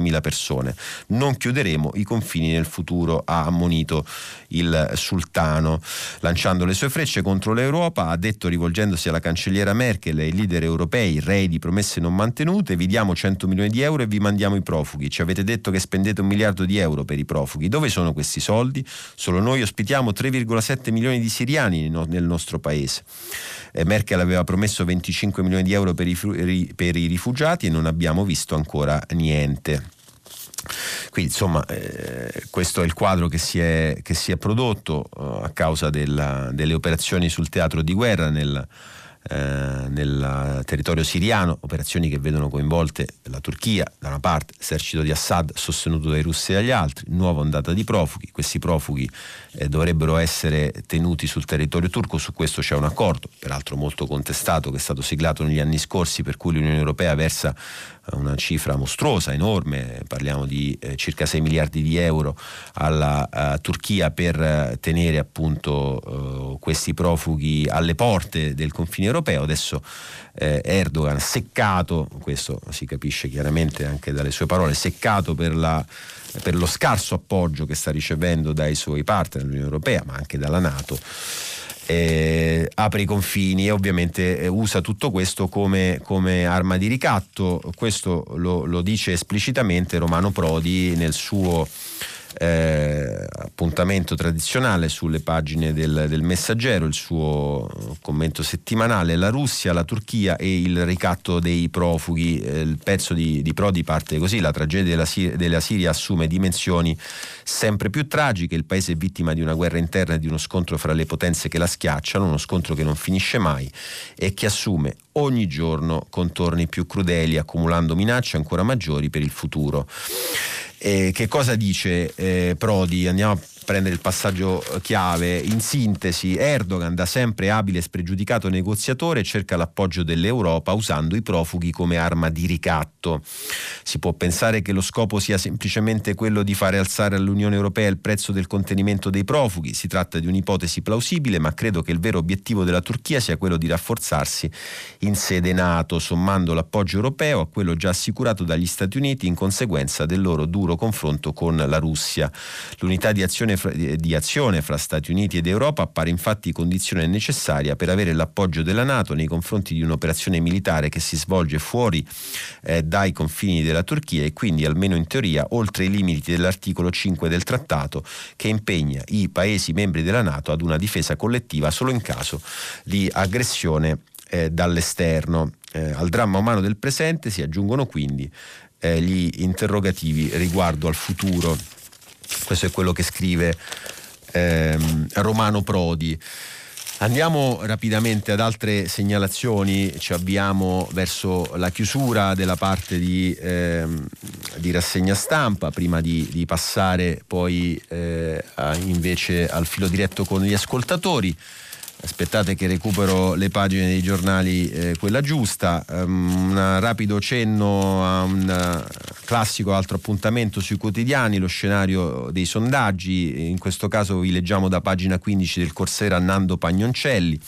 25-30.000 persone. Non chiuderemo i confini nel futuro, ha ammonito il sultano. Lanciando le sue frecce contro l'Europa, ha detto rivolgendosi alla cancelliera Merkel e ai leader europei, rei di promesse non mantenute, vi diamo 100 milioni di euro e vi mandiamo i profughi. Ci avete detto che spendete un miliardo di euro per i profughi. Dove sono questi soldi? Solo noi ospitiamo 3,7 milioni di siriani nel nostro paese. Merkel aveva promesso 25 milioni di euro per i, per i rifugiati e non abbiamo visto ancora niente. Quindi insomma eh, questo è il quadro che si è, che si è prodotto eh, a causa della, delle operazioni sul teatro di guerra nel, eh, nel territorio siriano, operazioni che vedono coinvolte la Turchia da una parte, l'esercito di Assad sostenuto dai russi e dagli altri, nuova ondata di profughi, questi profughi eh, dovrebbero essere tenuti sul territorio turco, su questo c'è un accordo, peraltro molto contestato, che è stato siglato negli anni scorsi, per cui l'Unione Europea versa una cifra mostruosa, enorme, parliamo di eh, circa 6 miliardi di euro alla uh, Turchia per uh, tenere appunto uh, questi profughi alle porte del confine europeo. Adesso eh, Erdogan seccato, questo si capisce chiaramente anche dalle sue parole, seccato per la per lo scarso appoggio che sta ricevendo dai suoi partner dell'Unione Europea, ma anche dalla Nato eh, apre i confini e ovviamente eh, usa tutto questo come, come, arma di ricatto. Questo lo, lo dice esplicitamente Romano Prodi nel suo eh, appuntamento tradizionale sulle pagine del, del, Messaggero, il suo commento settimanale, la Russia, la Turchia e il ricatto dei profughi. Eh, il pezzo di, di, Prodi parte così, la tragedia della, della Siria assume dimensioni sempre più tragiche, il paese è vittima di una guerra interna e di uno scontro fra le potenze che la schiacciano, uno scontro che non finisce mai e che assume ogni giorno contorni più crudeli, accumulando minacce ancora maggiori per il futuro. Eh, che cosa dice eh, Prodi? Andiamo a prendere il passaggio chiave. In sintesi, Erdogan, da sempre abile e spregiudicato negoziatore, cerca l'appoggio dell'Europa usando i profughi come arma di ricatto. Si può pensare che lo scopo sia semplicemente quello di fare alzare all'Unione Europea il prezzo del contenimento dei profughi. Si tratta di un'ipotesi plausibile, ma credo che il vero obiettivo della Turchia sia quello di rafforzarsi in sede NATO, sommando l'appoggio europeo a quello già assicurato dagli Stati Uniti in conseguenza del loro duro confronto con la Russia. L'unità di azione di azione fra Stati Uniti ed Europa appare infatti condizione necessaria per avere l'appoggio della Nato nei confronti di un'operazione militare che si svolge fuori eh, dai confini della Turchia e quindi almeno in teoria oltre i limiti dell'articolo 5 del trattato che impegna i Paesi membri della Nato ad una difesa collettiva solo in caso di aggressione eh, dall'esterno. Eh, al dramma umano del presente si aggiungono quindi eh, gli interrogativi riguardo al futuro questo è quello che scrive ehm, Romano Prodi. Andiamo rapidamente ad altre segnalazioni, ci avviamo verso la chiusura della parte di, ehm, di rassegna stampa, prima di, di passare poi eh, a, invece al filo diretto con gli ascoltatori. Aspettate che recupero le pagine dei giornali, eh, quella giusta. Um, un rapido cenno a un uh, classico altro appuntamento sui quotidiani, lo scenario dei sondaggi. In questo caso vi leggiamo da pagina 15 del Corsera Nando Pagnoncelli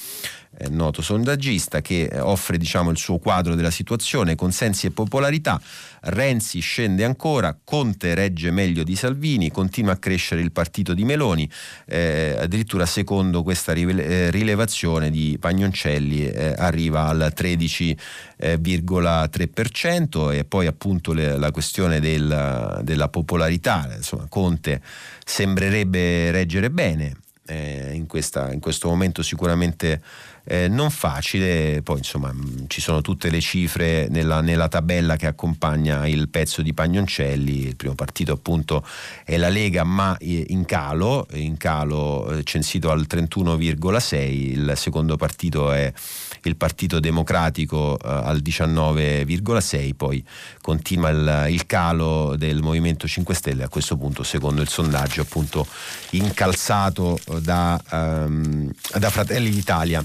noto sondaggista che eh, offre diciamo, il suo quadro della situazione, consensi e popolarità. Renzi scende ancora, Conte regge meglio di Salvini, continua a crescere il partito di Meloni, eh, addirittura secondo questa eh, rilevazione di Pagnoncelli eh, arriva al 13,3% eh, e poi appunto le, la questione del, della popolarità, insomma Conte sembrerebbe reggere bene eh, in, questa, in questo momento sicuramente eh, non facile, poi insomma mm, ci sono tutte le cifre nella, nella, tabella che accompagna il pezzo di Pagnoncelli, il primo partito appunto è la Lega ma eh, in calo, in calo eh, censito al 31,6, il secondo partito è il Partito Democratico eh, al 19,6, poi continua il, il, calo del Movimento 5 Stelle, a questo punto secondo il sondaggio appunto incalzato da, um, da Fratelli d'Italia.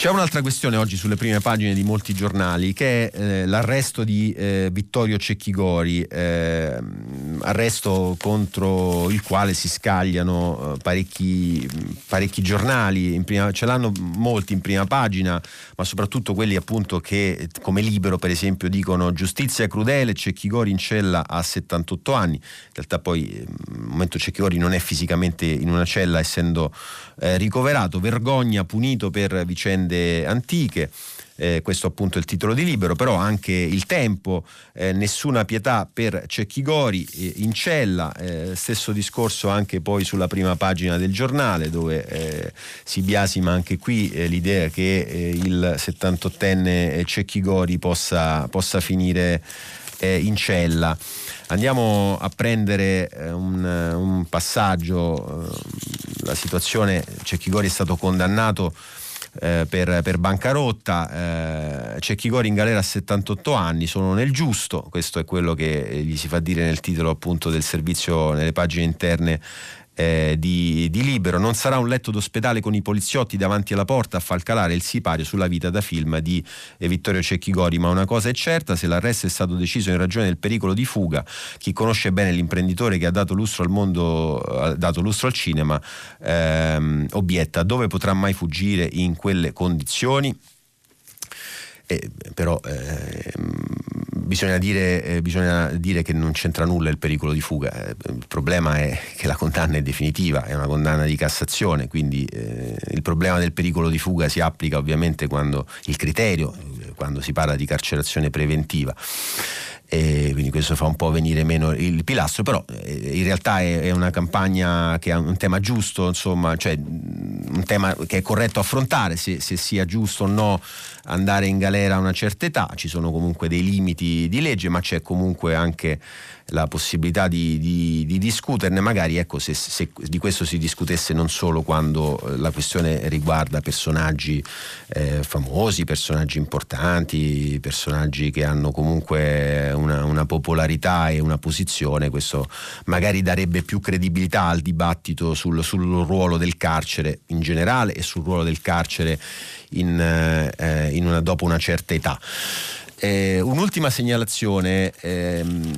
C'è un'altra questione oggi sulle prime pagine di molti giornali che è eh, l'arresto di eh, Vittorio Cecchigori, eh, arresto contro il quale si scagliano eh, parecchi, parecchi giornali, prima, ce l'hanno molti in prima pagina, ma soprattutto quelli appunto che come Libero per esempio dicono giustizia crudele, Cecchigori in cella a 78 anni, in realtà poi al momento Cecchigori non è fisicamente in una cella essendo eh, ricoverato, vergogna punito per vicende leggende antiche. Eh, questo appunto è il titolo di libro, però anche il tempo, eh, nessuna pietà per Cecchigori eh, in cella, eh, stesso discorso anche poi sulla prima pagina del giornale dove eh, si biasima anche qui eh, l'idea che il 78enne Cecchigori possa, possa finire in cella. Andiamo a prendere un, un passaggio, la situazione, Cecchigori è stato condannato eh, per, per, bancarotta. Eh, c'è Chigori in galera a 78 anni, sono nel giusto, questo è quello che gli si fa dire nel titolo appunto del servizio nelle pagine interne eh, di, di, Libero. Non sarà un letto d'ospedale con i poliziotti davanti alla porta a far calare il sipario sulla vita da film di eh, Vittorio Cecchigori, ma una cosa è certa, se l'arresto è stato deciso in ragione del pericolo di fuga, chi conosce bene l'imprenditore che ha dato lustro al mondo, ha dato lustro al cinema, ehm, obietta dove potrà mai fuggire in quelle condizioni? Eh, però eh, bisogna dire, eh, bisogna dire, che non c'entra nulla il pericolo di fuga. Eh, il problema è che la condanna è definitiva, è una condanna di Cassazione, quindi eh, il problema del pericolo di fuga si applica ovviamente quando il criterio, eh, quando si parla di carcerazione preventiva e quindi questo fa un po' venire meno il pilastro, però in realtà è, una campagna che ha un tema giusto, insomma, cioè un tema che è corretto affrontare, se, se, sia giusto o no andare in galera a una certa età, ci sono comunque dei limiti di legge, ma c'è comunque anche la possibilità di, di, di discuterne, magari ecco, se, se, di questo si discutesse non solo quando eh, la questione riguarda personaggi eh, famosi, personaggi importanti, personaggi che hanno comunque una, una, popolarità e una posizione, questo magari darebbe più credibilità al dibattito sul, sul ruolo del carcere in generale e sul ruolo del carcere in, eh, in una, dopo una certa età. Eh, un'ultima segnalazione, ehm,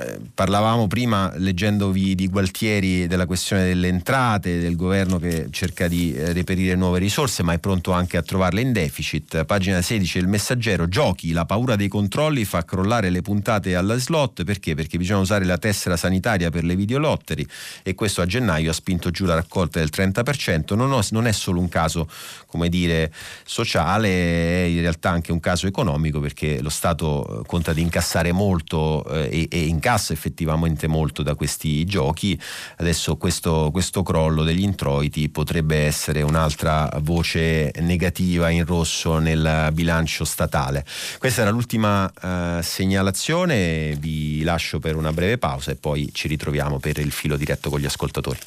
eh, parlavamo prima leggendovi di Gualtieri della questione delle entrate, del governo che cerca di eh, reperire nuove risorse ma è pronto anche a trovarle in deficit. Pagina 16 il messaggero, giochi, la paura dei controlli fa crollare le puntate alla slot, perché? Perché bisogna usare la tessera sanitaria per le videolotteri e questo a gennaio ha spinto giù la raccolta del 30%, non, ho, non è solo un caso come dire sociale, è in realtà anche un caso economico perché lo Stato eh, conta di incassare molto eh, e, e, incassa effettivamente molto da questi giochi. Adesso questo, questo crollo degli introiti potrebbe essere un'altra voce negativa in rosso nel bilancio statale. Questa era l'ultima eh, segnalazione, vi lascio per una breve pausa e poi ci ritroviamo per il filo diretto con gli ascoltatori.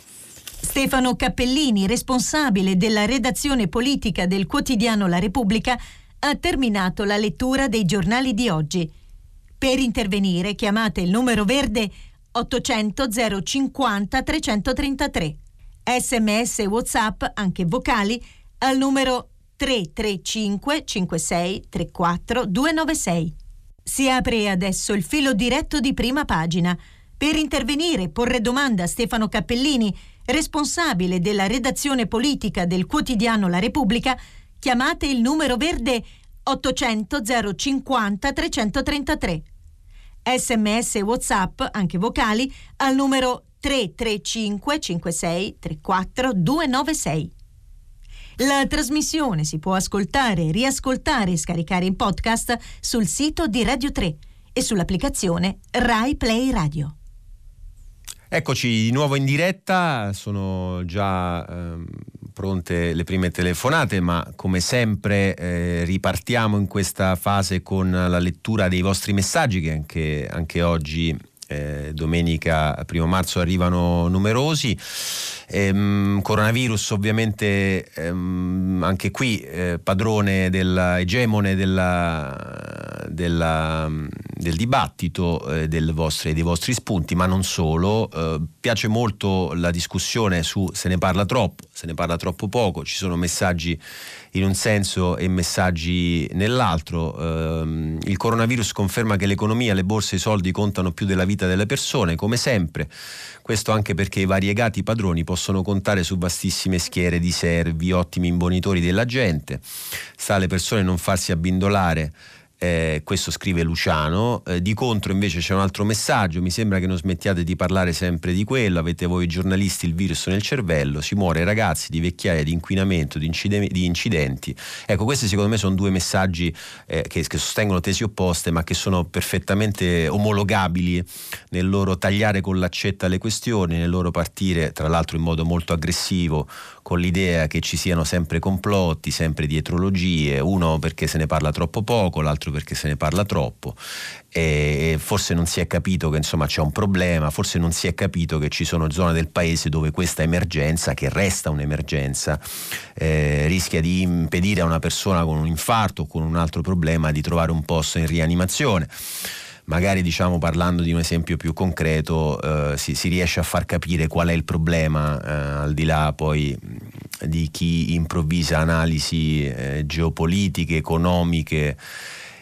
Stefano Cappellini, responsabile della redazione politica del quotidiano La Repubblica, ha terminato la lettura dei giornali di oggi. Per intervenire chiamate il numero verde 800 050 333. Sms e WhatsApp, anche vocali, al numero 335 56 34 296. Si apre adesso il filo diretto di prima pagina. Per intervenire e porre domanda a Stefano Cappellini, responsabile della redazione politica del quotidiano La Repubblica, chiamate il numero verde 800 050 333. Sms e WhatsApp, anche vocali, al numero 335 56 34 296. La trasmissione si può ascoltare, riascoltare e scaricare in podcast sul sito di Radio 3 e sull'applicazione Rai Play Radio. Eccoci di nuovo in diretta, sono già ehm, pronte le prime telefonate, ma come sempre eh, ripartiamo in questa fase con la lettura dei vostri messaggi che anche, anche oggi eh, domenica 1 marzo arrivano numerosi. Ehm, coronavirus ovviamente ehm, anche qui eh, padrone della, egemone della, della, del dibattito eh, del vostre, dei vostri spunti, ma non solo. Eh, piace molto la discussione su se ne parla troppo, se ne parla troppo poco, ci sono messaggi in un senso e messaggi nell'altro. Eh, il coronavirus conferma che l'economia, le borse e i soldi contano più della vita delle persone, come sempre. Questo anche perché i variegati padroni possono contare su vastissime schiere di servi, ottimi imbonitori della gente. Sta alle persone non farsi abbindolare eh, questo scrive Luciano, eh, di contro invece c'è un altro messaggio, mi sembra che non smettiate di parlare sempre di quello, avete voi giornalisti il virus nel cervello, si muore ragazzi di vecchiaia, di inquinamento, di, incide- di incidenti. Ecco, questi secondo me sono due messaggi eh, che, che, sostengono tesi opposte ma che sono perfettamente omologabili nel loro tagliare con l'accetta le questioni, nel loro partire tra l'altro in modo molto aggressivo con l'idea che ci siano sempre complotti, sempre dietrologie, uno perché se ne parla troppo poco, l'altro perché se ne parla troppo. E forse non si è capito che insomma c'è un problema, forse non si è capito che ci sono zone del paese dove questa emergenza, che resta un'emergenza, eh, rischia di impedire a una persona con un infarto o con un altro problema di trovare un posto in rianimazione magari diciamo parlando di un esempio più concreto eh, si, si, riesce a far capire qual è il problema eh, al di là poi di chi improvvisa analisi eh, geopolitiche, economiche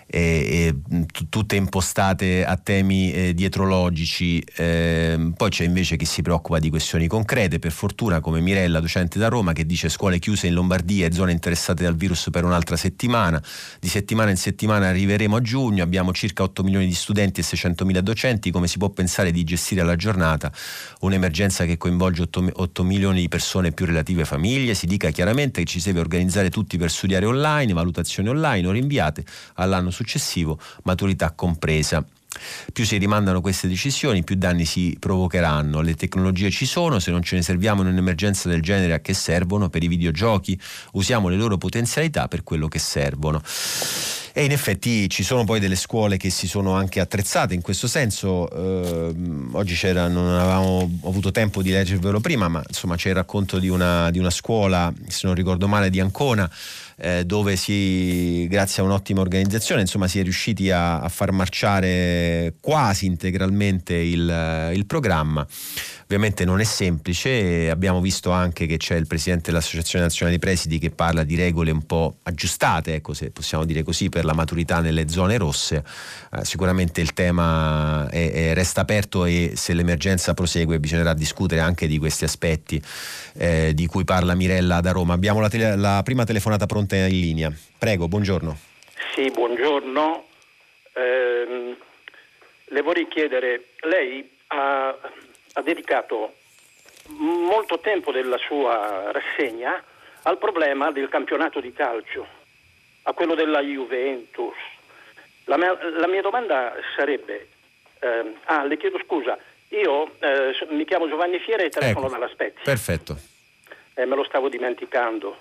e, e tutte impostate a temi eh, dietrologici. Eh, poi c'è invece chi si preoccupa di questioni concrete, per fortuna come Mirella, docente da Roma, che dice scuole chiuse in Lombardia e zone interessate dal virus per un'altra settimana. Di settimana in settimana arriveremo a giugno, abbiamo circa 8 milioni di studenti e 600 mila docenti, come si può pensare di gestire alla giornata un'emergenza che coinvolge 8, 8 milioni di persone più relative famiglie? Si dica chiaramente che ci si deve organizzare tutti per studiare online, valutazioni online o rinviate all'anno successivo, maturità compresa. Più si rimandano queste decisioni, più danni si provocheranno. Le tecnologie ci sono, se non ce ne serviamo in un'emergenza del genere a che servono? Per i videogiochi usiamo le loro potenzialità per quello che servono. E in effetti ci sono poi delle scuole che si sono anche attrezzate in questo senso. Eh, oggi c'era, non avevamo avuto tempo di leggervelo prima, ma insomma c'è il racconto di una, di una scuola, se non ricordo male, di Ancona eh, dove si, grazie a un'ottima organizzazione, insomma, si è riusciti a, a far marciare quasi integralmente il, il programma. Ovviamente non è semplice, abbiamo visto anche che c'è il presidente dell'Associazione Nazionale dei Presidi che parla di regole un po' aggiustate, ecco, se possiamo dire così, per la maturità nelle zone rosse. Eh, sicuramente il tema è, è, resta aperto e se l'emergenza prosegue bisognerà discutere anche di questi aspetti eh, di cui parla Mirella da Roma. Abbiamo la, tele, la prima telefonata pronta in linea. Prego, buongiorno. Sì, buongiorno. Eh, le vorrei chiedere, lei ha ha dedicato molto tempo della sua rassegna al problema del campionato di calcio, a quello della Juventus. La mia, la mia domanda sarebbe, eh, ah le chiedo scusa, io eh, mi chiamo Giovanni Fiera e telefono ecco, dalla Spezia. Perfetto. Eh, me lo stavo dimenticando.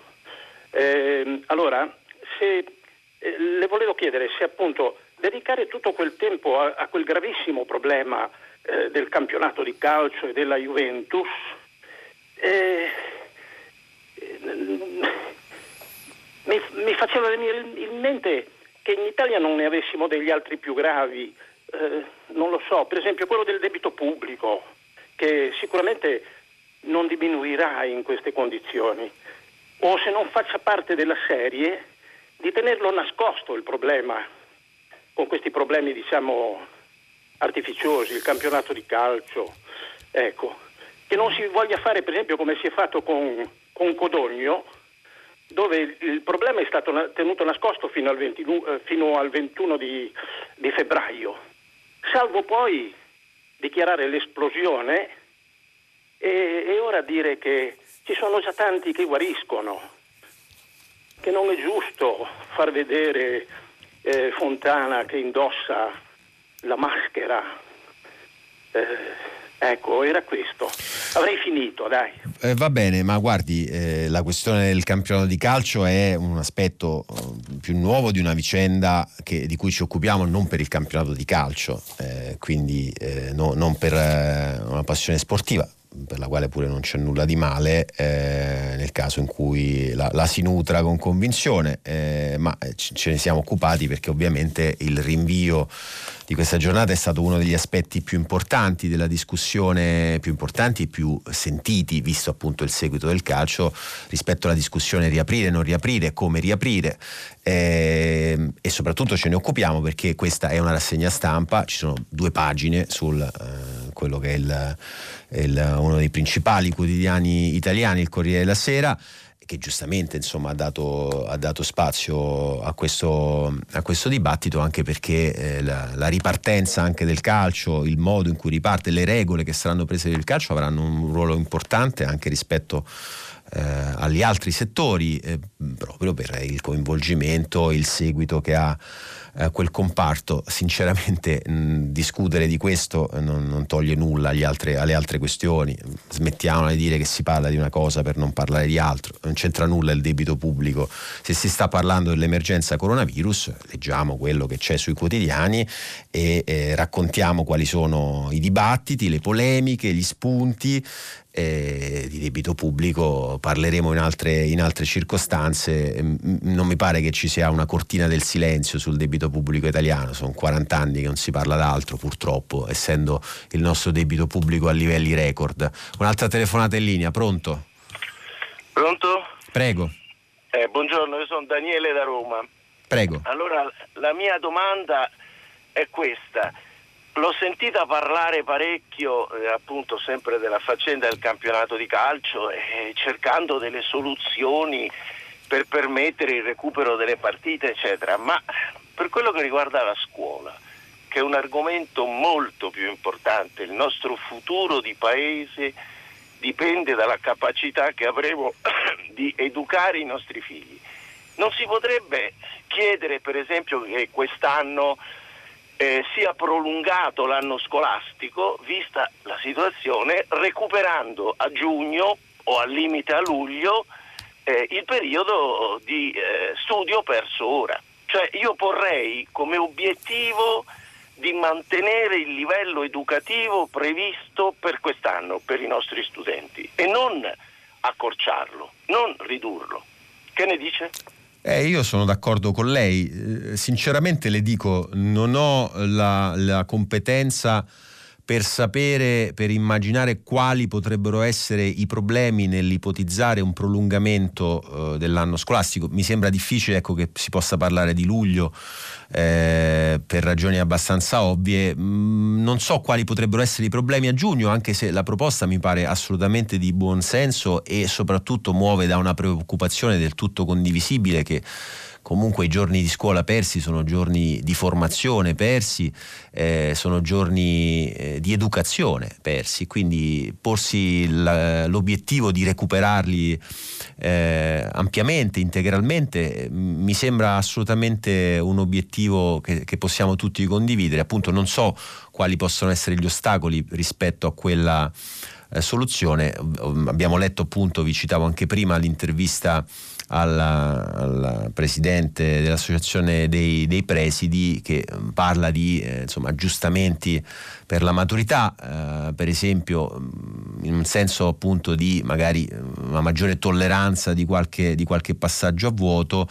Ehm, allora, se, eh, le volevo chiedere se appunto dedicare tutto quel tempo a, a quel gravissimo problema eh, del campionato di calcio e della Juventus, eh, mi, mi, faceva venire in mente che in Italia non ne avessimo degli altri più gravi, eh, non lo so, per esempio quello del debito pubblico, che sicuramente non diminuirà in queste condizioni o se non faccia parte della serie di tenerlo nascosto il problema con questi problemi diciamo artificiosi, il campionato di calcio, ecco, che non si voglia fare per esempio come si è fatto con, con Codogno, dove il problema è stato tenuto nascosto fino al, 20, eh, fino al 21 di, di febbraio, salvo poi dichiarare l'esplosione e, e ora dire che ci sono già tanti che guariscono, che non è giusto far vedere eh, Fontana che indossa la maschera. Eh, Ecco, era questo. Avrei finito, dai. Eh, va bene, ma guardi, eh, la questione del campionato di calcio è un aspetto eh, più nuovo di una vicenda che, di cui ci occupiamo non per il campionato di calcio, eh, quindi eh, no, non per eh, una passione sportiva per la quale pure non c'è nulla di male eh, nel caso in cui la, la si nutra con convinzione, eh, ma ce ne siamo occupati perché ovviamente il rinvio di questa giornata è stato uno degli aspetti più importanti della discussione, più importanti e più sentiti, visto appunto il seguito del calcio, rispetto alla discussione riaprire, non riaprire, come riaprire. Eh, e soprattutto ce ne occupiamo perché questa è una rassegna stampa, ci sono due pagine su eh, quello che è il, il, uno dei principali quotidiani italiani, il Corriere della Sera che giustamente insomma, ha, dato, ha, dato, spazio a questo, a questo, dibattito anche perché eh, la, la, ripartenza anche del calcio, il modo in cui riparte, le regole che saranno prese il calcio avranno un ruolo importante anche rispetto eh, agli altri settori eh, proprio per il coinvolgimento, il seguito che ha eh, quel comparto. Sinceramente (laughs) mh, discutere di questo non, non toglie nulla altre, alle altre questioni. Smettiamo di dire che si parla di una cosa per non parlare di altro. Non c'entra nulla il debito pubblico. Se si sta parlando dell'emergenza coronavirus, leggiamo quello che c'è sui quotidiani e eh, raccontiamo quali sono i dibattiti, le polemiche, gli spunti eh, di debito pubblico parleremo in altre, in altre, circostanze. Non mi pare che ci sia una cortina del silenzio sul debito pubblico italiano, sono 40 anni che non si parla d'altro purtroppo, essendo il nostro debito pubblico a livelli record. Un'altra telefonata in linea, pronto? Pronto? Prego. Eh, buongiorno, io sono Daniele da Roma. Prego. Allora, la mia domanda è questa L'ho sentita parlare parecchio, eh, appunto, sempre della faccenda del campionato di calcio e cercando delle soluzioni per permettere il recupero delle partite, eccetera. Ma per quello che riguarda la scuola, che è un argomento molto più importante, il nostro futuro di paese dipende dalla capacità che avremo (coughs) di educare i nostri figli. Non si potrebbe chiedere, per esempio, che quest'anno eh, sia prolungato l'anno scolastico, vista la situazione, recuperando a giugno o al limite a luglio eh, il periodo di eh, studio perso ora. Cioè io porrei come obiettivo di mantenere il livello educativo previsto per quest'anno per i nostri studenti e non accorciarlo, non ridurlo. Che ne dice? Eh, io sono d'accordo con lei, eh, sinceramente le dico, non ho la, la competenza per sapere, per immaginare quali potrebbero essere i problemi nell'ipotizzare un prolungamento eh, dell'anno scolastico. Mi sembra difficile ecco, che si possa parlare di luglio eh, per ragioni abbastanza ovvie. Mm, non so quali potrebbero essere i problemi a giugno, anche se la proposta mi pare assolutamente di buon senso e soprattutto muove da una preoccupazione del tutto condivisibile che comunque i giorni di scuola persi sono giorni di formazione persi, eh, sono giorni eh, di educazione persi, quindi porsi la, l'obiettivo di recuperarli eh, ampiamente, integralmente, mi sembra assolutamente un obiettivo che, che possiamo tutti condividere. Appunto non so quali possono essere gli ostacoli rispetto a quella eh, soluzione. Abbiamo letto appunto, vi citavo anche prima l'intervista alla presidente dell'associazione dei, dei, presidi che mm, parla di eh, insomma, aggiustamenti per la maturità, eh, per esempio mm, in un senso appunto di magari una maggiore tolleranza di qualche, di qualche passaggio a vuoto,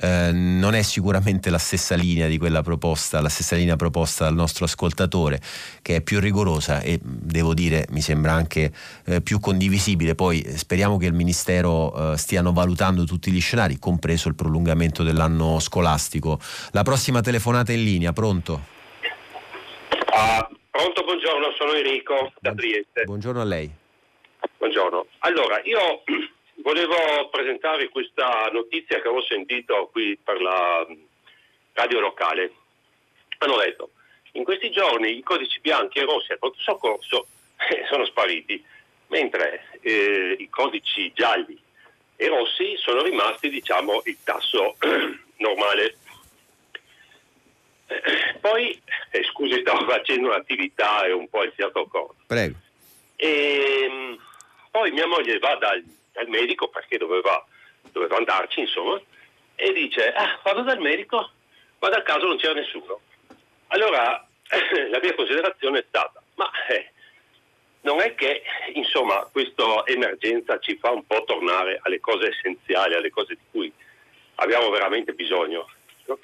eh, non è sicuramente la stessa linea di quella proposta, la stessa linea proposta dal nostro ascoltatore, che è più rigorosa e devo dire mi sembra anche eh, più condivisibile. Poi speriamo che il Ministero eh, stiano valutando tutti gli scenari, compreso il prolungamento dell'anno scolastico. La prossima telefonata in linea, pronto? Uh, pronto, buongiorno, sono Enrico da Trieste. Buongiorno a lei. Buongiorno. Allora, io (clears throat) volevo presentare questa notizia che ho sentito qui per la radio locale. Hanno detto, in questi giorni i codici bianchi e rossi al pronto soccorso (laughs) eh, sono spariti, mentre eh, i codici gialli e rossi sono rimasti, diciamo, il tasso (clears throat) normale. (clears throat) Poi, eh, scusi, stavo (laughs) facendo un'attività e un po' il fiato corto. Prego. E, ehm, poi mia moglie va dal, dal medico perché doveva, doveva, andarci, insomma, e dice, ah, vado dal medico, vado a casa, non c'era nessuno. Allora (laughs) la mia considerazione è stata, ma eh, non è che insomma questa emergenza ci fa un po' tornare alle cose essenziali, alle cose di cui abbiamo veramente bisogno. No?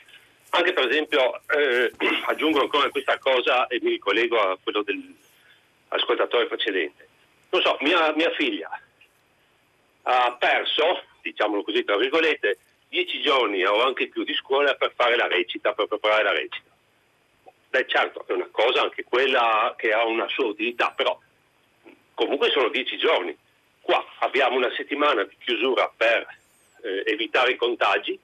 Anche per esempio, eh, (clears throat) aggiungo ancora questa cosa e mi ricollego a quello dell'ascoltatore precedente. Non so, mia, mia figlia ha perso, diciamolo così tra virgolette, dieci giorni o anche più di scuola per fare la recita, per preparare la recita. Beh certo, è una cosa anche quella che ha una sua utilità, però comunque sono dieci giorni. Qua abbiamo una settimana di chiusura per eh, evitare i contagi,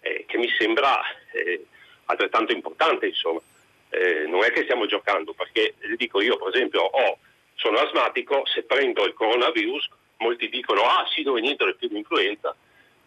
eh, che mi sembra eh, altrettanto importante, insomma. Eh, non è che stiamo giocando, perché dico io, per esempio, ho, sono asmatico, se prendo il coronavirus, molti dicono, ah sì, dove niente è più di influenza,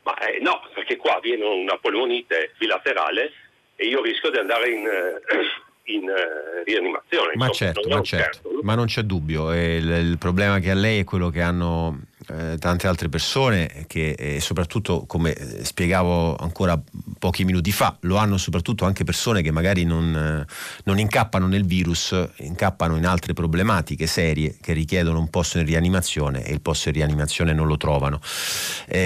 ma eh, no, perché qua viene una polmonite bilaterale e io rischio di andare in, eh, in uh, rianimazione. Ma insomma, certo, ma, certo. ma non c'è dubbio, il, il, problema che ha lei è quello che hanno eh, tante altre persone che eh, soprattutto come eh, spiegavo ancora pochi minuti fa lo hanno soprattutto anche persone che magari non, eh, non, incappano nel virus incappano in altre problematiche serie che richiedono un posto in rianimazione e il posto in rianimazione non lo trovano.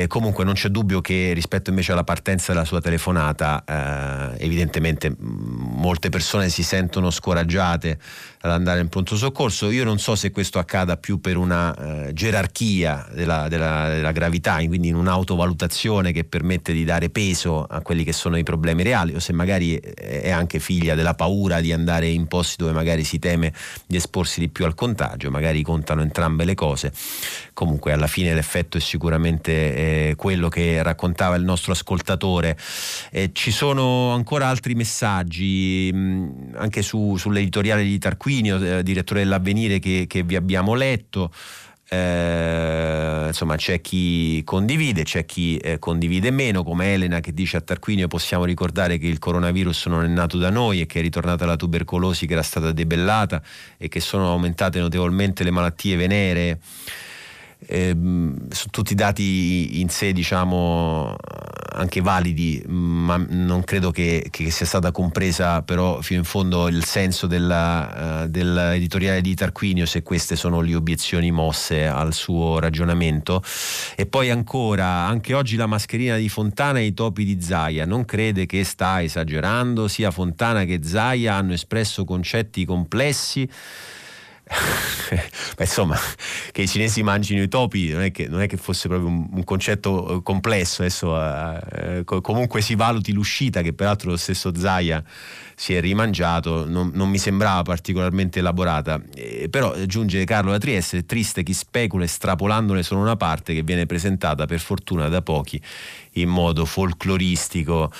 Comunque non c'è dubbio che rispetto invece alla partenza della sua telefonata evidentemente molte persone si sentono scoraggiate ad andare in pronto soccorso io non so se questo accada più per una gerarchia della, della, della gravità, quindi in un'autovalutazione che permette di dare peso a quelli che sono i problemi reali o se magari è anche figlia della paura di andare in posti dove magari si teme di esporsi di più al contagio, magari contano entrambe le cose. Comunque alla fine l'effetto è sicuramente eh, quello che raccontava il nostro ascoltatore. Eh, ci sono ancora altri messaggi mh, anche su, sull'editoriale di Tarquinio, eh, direttore dell'avvenire che, che vi abbiamo letto. Eh, insomma c'è chi condivide, c'è chi eh, condivide meno, come Elena che dice a Tarquinio possiamo ricordare che il coronavirus non è nato da noi e che è ritornata la tubercolosi che era stata debellata e che sono aumentate notevolmente le malattie venere eh, sono tutti dati in sé diciamo anche validi ma non credo che, che, sia stata compresa però fino in fondo il senso della, uh, dell'editoriale di Tarquinio se queste sono le obiezioni mosse al suo ragionamento. E poi ancora anche oggi la mascherina di Fontana e i topi di Zaia. Non crede che sta esagerando? Sia Fontana che Zaia hanno espresso concetti complessi Beh, insomma, che i cinesi mangino i topi non è che, non è che fosse proprio un, un concetto eh, complesso. Adesso eh, comunque si valuti l'uscita, che peraltro lo stesso Zaia si è rimangiato, non, non mi sembrava particolarmente elaborata. Eh, però aggiunge Carlo da Trieste: è triste chi specula estrapolandone solo una parte che viene presentata per fortuna da pochi in modo folcloristico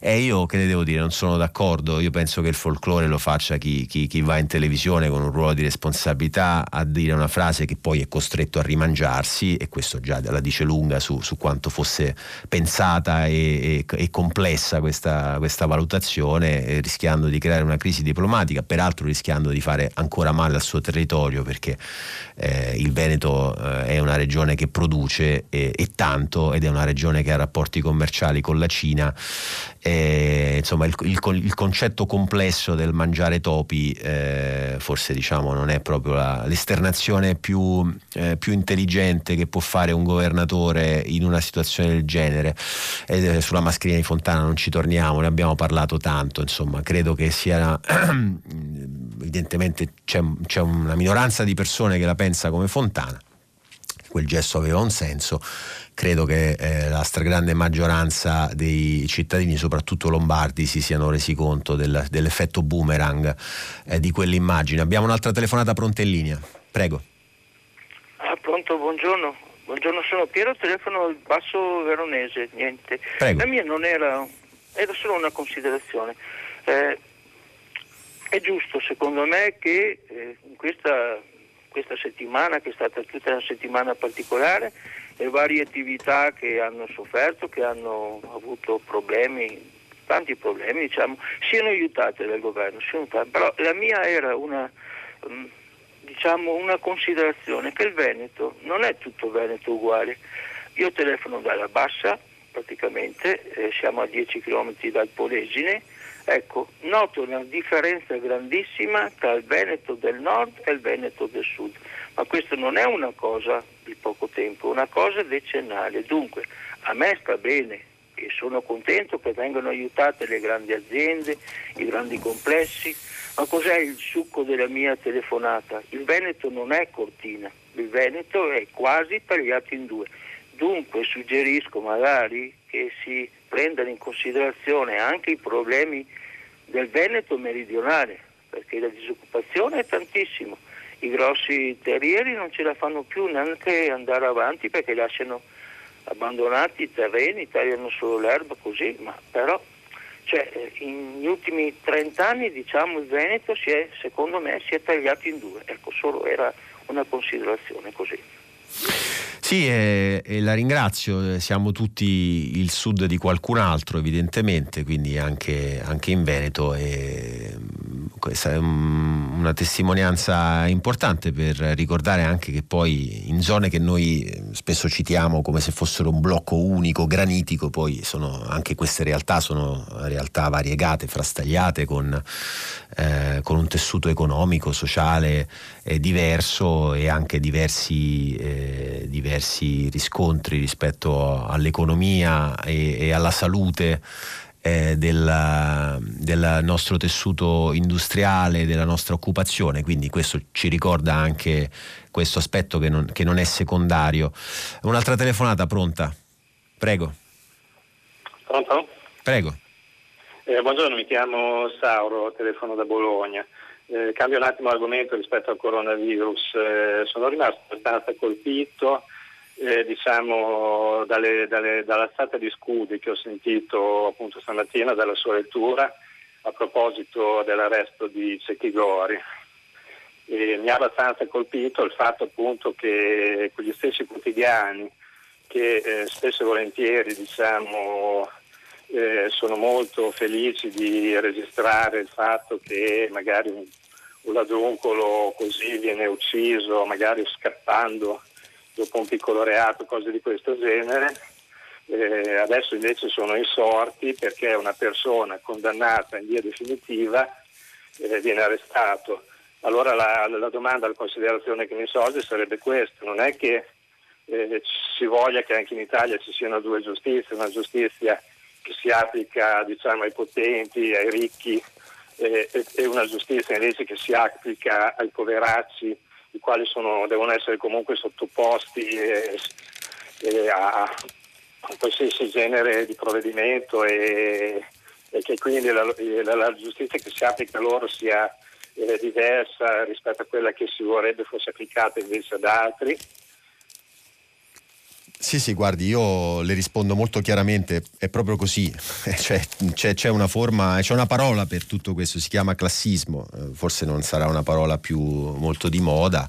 e io che ne devo dire non sono d'accordo io penso che il folklore lo faccia chi, chi, chi, va in televisione con un ruolo di responsabilità a dire una frase che poi è costretto a rimangiarsi e questo già la dice lunga su, su quanto fosse pensata e, e, e complessa questa, questa valutazione eh, rischiando di creare una crisi diplomatica peraltro rischiando di fare ancora male al suo territorio perché eh, il Veneto eh, è una regione che produce e tanto ed è una regione che ha rapporti commerciali con la Cina. E, insomma, il, il, il, concetto complesso del mangiare topi eh, forse diciamo non è proprio la, l'esternazione più, eh, più, intelligente che può fare un governatore in una situazione del genere. E, sulla mascherina di Fontana non ci torniamo, ne abbiamo parlato tanto, insomma, credo che sia (clears throat) evidentemente c'è, c'è una minoranza di persone che la pensa come Fontana quel gesto aveva un senso. Credo che eh, la stragrande maggioranza dei cittadini, soprattutto lombardi, si siano resi conto del, dell'effetto boomerang eh, di quell'immagine. Abbiamo un'altra telefonata pronta in linea. Prego. Ah, pronto, buongiorno. Buongiorno, sono Piero, telefono il Basso Veronese, niente. Prego. La mia non era, era solo una considerazione. Eh, è giusto secondo me che eh, in questa questa settimana, che è stata tutta una settimana particolare, le varie attività che hanno sofferto, che hanno avuto problemi, tanti problemi, diciamo, siano aiutate dal governo. Aiutate. Però la mia era una, mm, diciamo, una considerazione che il Veneto non è tutto Veneto uguale. Io telefono dalla Bassa, praticamente, eh, siamo a 10 km dal Polesine, Ecco, noto una differenza grandissima tra il Veneto del nord e il Veneto del sud, ma questo non è una cosa di poco tempo, è una cosa decennale. Dunque, a me sta bene e sono contento che vengano aiutate le grandi aziende, i grandi complessi, ma cos'è il succo della mia telefonata? Il Veneto non è cortina, il Veneto è quasi tagliato in due. Dunque suggerisco magari che si prendano in considerazione anche i problemi del Veneto meridionale, perché la disoccupazione è tantissimo. I grossi terrieri non ce la fanno più neanche andare avanti perché lasciano abbandonati i terreni, tagliano solo l'erba così, ma però cioè, negli ultimi 30 anni diciamo, il Veneto si è, secondo me si è tagliato in due, ecco solo era una considerazione così. Sì, e, e, la ringrazio, siamo tutti il sud di qualcun altro evidentemente, quindi anche, anche in Veneto e questa è una testimonianza importante per ricordare anche che poi in zone che noi spesso citiamo come se fossero un blocco unico, granitico, poi sono, anche queste realtà sono realtà variegate, frastagliate con, eh, con un tessuto economico, sociale eh, diverso e anche diversi, eh, diversi riscontri rispetto all'economia e, e alla salute eh, del, del, nostro tessuto industriale, della nostra occupazione, quindi questo ci ricorda anche questo aspetto che non, che non è secondario. Un'altra telefonata pronta? Prego. Pronto? Prego. Eh, buongiorno, mi chiamo Sauro, telefono da Bologna. Eh, cambio un attimo argomento rispetto al coronavirus. Eh, sono rimasto abbastanza colpito eh, diciamo, dalle, dalle, dalla stata di scudi che ho sentito appunto stamattina dalla sua lettura a proposito dell'arresto di Cecchi Gori. E mi ha abbastanza colpito il fatto appunto che quegli stessi quotidiani che eh, spesso e volentieri diciamo, eh, sono molto felici di registrare il fatto che magari un, un ladruncolo così viene ucciso, magari scappando dopo un piccolo reato, cose di questo genere. Eh, adesso invece sono insorti perché una persona condannata in via definitiva eh, viene arrestato. Allora la, la, domanda, la considerazione che mi sorge sarebbe questa, non è che eh, si voglia che anche in Italia ci siano due giustizie, una giustizia che si applica diciamo, ai potenti, ai ricchi eh, e una giustizia invece che si applica ai poveracci i quali sono, devono essere comunque sottoposti eh, eh, a, a, qualsiasi genere di provvedimento e, e che quindi la, la, la, giustizia che si applica a loro sia eh, diversa rispetto a quella che si vorrebbe fosse applicata invece ad altri. Sì, sì, guardi, io le rispondo molto chiaramente, è proprio così, (laughs) cioè, c'è, c'è, una forma, c'è una parola per tutto questo, si chiama classismo, eh, forse non sarà una parola più molto di moda,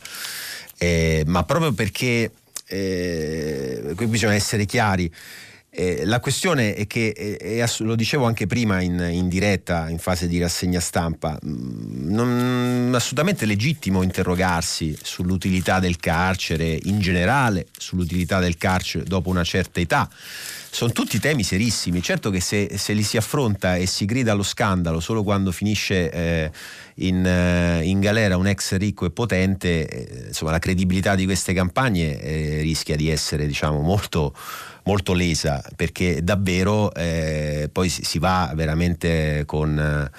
eh, ma proprio perché eh, qui bisogna essere chiari. Eh, la questione è che, è, è, lo dicevo anche prima in, in, diretta, in fase di rassegna stampa, mm, non, assolutamente legittimo interrogarsi sull'utilità del carcere in generale, sull'utilità del carcere dopo una certa età. sono tutti temi serissimi. Certo che se, se, li si affronta e si grida allo scandalo solo quando finisce eh, in, eh, in, galera un ex ricco e potente, eh, insomma la credibilità di queste campagne eh, rischia di essere diciamo molto molto lesa perché davvero eh, poi si va veramente con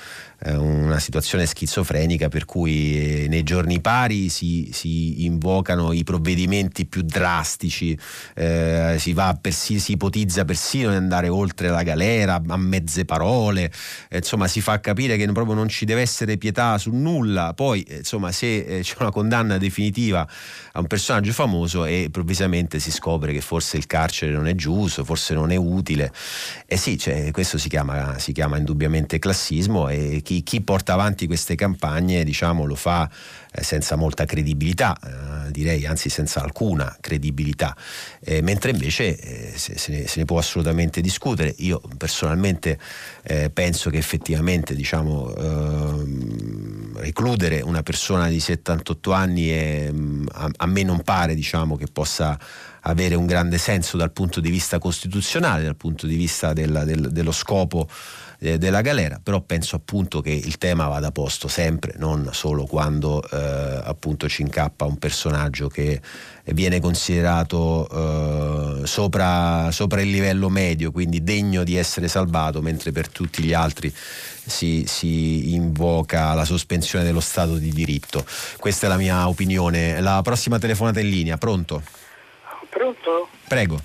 una situazione schizofrenica per cui eh, nei giorni pari si, si invocano i provvedimenti più drastici, eh, si, persi, si ipotizza persino di andare oltre la galera a mezze parole, eh, insomma si fa capire che proprio non ci deve essere pietà su nulla, poi eh, insomma se eh, c'è una condanna definitiva a un personaggio famoso e improvvisamente si scopre che forse il carcere non è giusto, forse non è utile, e sì, cioè, questo si chiama, si chiama indubbiamente classismo e chi chi, chi, porta avanti queste campagne diciamo, lo fa eh, senza molta credibilità, eh, direi anzi senza alcuna credibilità, eh, mentre invece eh, se, se, ne, se, ne, può assolutamente discutere. Io personalmente eh, penso che effettivamente diciamo, ehm, recludere una persona di 78 anni è, mm, a, a, me non pare diciamo, che possa avere un grande senso dal punto di vista costituzionale, dal punto di vista del, del, dello scopo eh, della galera, però penso appunto che il tema vada posto sempre, non solo quando eh, appunto ci incappa un personaggio che viene considerato eh, sopra, sopra, il livello medio, quindi degno di essere salvato, mentre per tutti gli altri si, si invoca la sospensione dello Stato di diritto. Questa è la mia opinione. La prossima telefonata in linea, pronto? Pronto? Prego.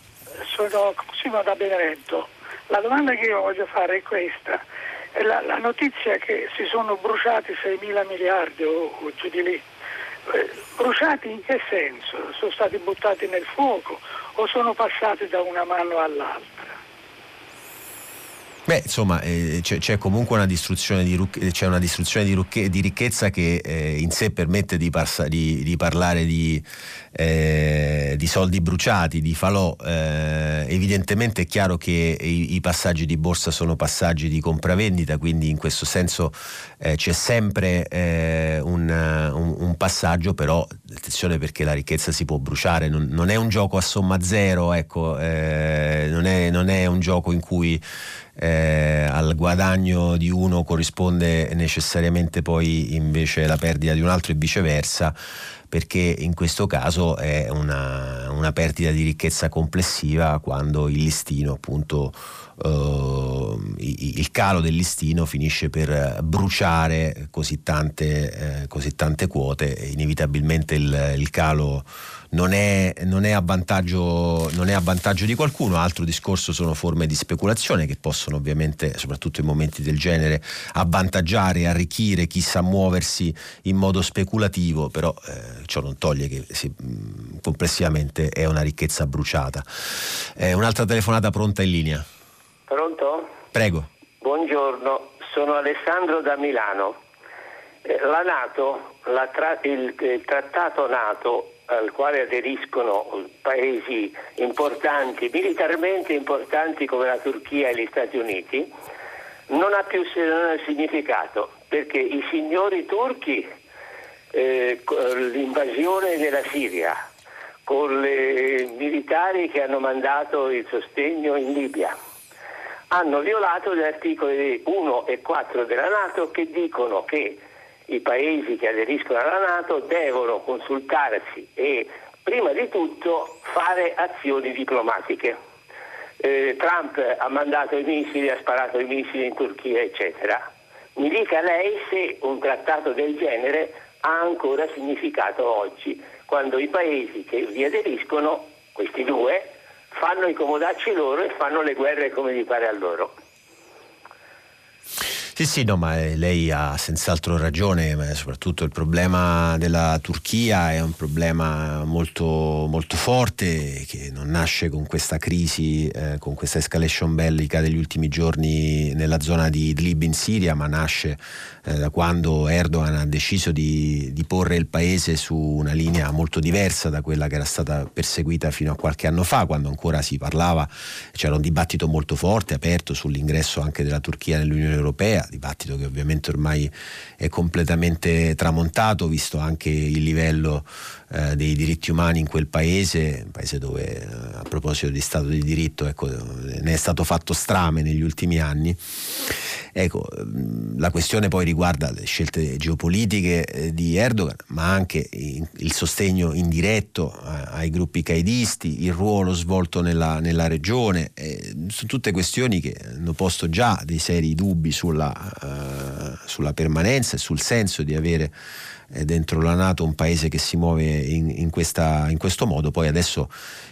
Sono Cosimo da Benevento. La domanda che io voglio fare è questa. La, la notizia che si sono bruciati 6 mila miliardi o, o giù di lì. Eh, bruciati in che senso? Sono stati buttati nel fuoco o sono passati da una mano all'altra? Beh, insomma, eh, c'è, c'è, comunque una distruzione di, una distruzione di, rucche, di ricchezza che eh, in sé permette di, parsa, di parlare di, eh, soldi bruciati, di falò. Eh, evidentemente è chiaro che i, i, passaggi di borsa sono passaggi di compravendita, quindi in questo senso eh, c'è sempre eh, un, un, un, passaggio, però attenzione perché la ricchezza si può bruciare, non, non è un gioco a somma zero, ecco, non è, non è un gioco in cui eh, al guadagno di uno corrisponde necessariamente poi invece la perdita di un altro e viceversa perché in questo caso è una, una perdita di ricchezza complessiva quando il listino appunto uh, il calo del listino finisce per bruciare così tante, eh, così tante quote e inevitabilmente il, il calo non è, non, è non è, a vantaggio di qualcuno, altro discorso sono forme di speculazione che possono ovviamente, soprattutto in momenti del genere, avvantaggiare arricchire chi sa muoversi in modo speculativo, però eh, ciò non toglie che sì, complessivamente è una ricchezza bruciata. Eh, un'altra telefonata pronta in linea. Pronto? Prego. Buongiorno, sono Alessandro da Milano. Eh, la Nato, la tra- il, il trattato Nato al quale aderiscono paesi importanti, militarmente importanti come la Turchia e gli Stati Uniti, non ha più significato perché i signori turchi, eh, l'invasione della Siria, con i militari che hanno mandato il sostegno in Libia, hanno violato gli articoli 1 e 4 della Nato che dicono che i paesi che aderiscono alla Nato devono consultarsi e prima di tutto fare azioni diplomatiche. Eh, Trump ha mandato i missili, ha sparato i missili in Turchia, eccetera. Mi dica lei se un trattato del genere ha ancora significato oggi, quando i paesi che vi aderiscono, questi due, fanno i comodacci loro e fanno le guerre come gli pare a loro. Sì, sì, no, ma eh, lei ha senz'altro ragione, soprattutto il problema della Turchia è un problema molto, molto forte che non nasce con questa crisi, eh, con questa escalation bellica degli ultimi giorni nella zona di Idlib in Siria, ma nasce eh, da quando Erdogan ha deciso di, di porre il paese su una linea molto diversa da quella che era stata perseguita fino a qualche anno fa, quando ancora si parlava, c'era un dibattito molto forte, aperto sull'ingresso anche della Turchia nell'Unione Europea dibattito che ovviamente ormai è completamente tramontato, visto anche il livello eh, dei diritti umani in quel paese, un paese dove eh, a proposito di Stato di diritto ecco, ne è stato fatto strame negli ultimi anni. Ecco, la questione poi riguarda le scelte geopolitiche eh, di Erdogan, ma anche il sostegno indiretto ai gruppi caidisti, il ruolo svolto nella, nella regione, eh, sono tutte questioni che hanno posto già dei seri dubbi sulla, uh, sulla permanenza e sul senso di avere eh, dentro la Nato un paese che si muove in, in, questa, in questo modo, poi adesso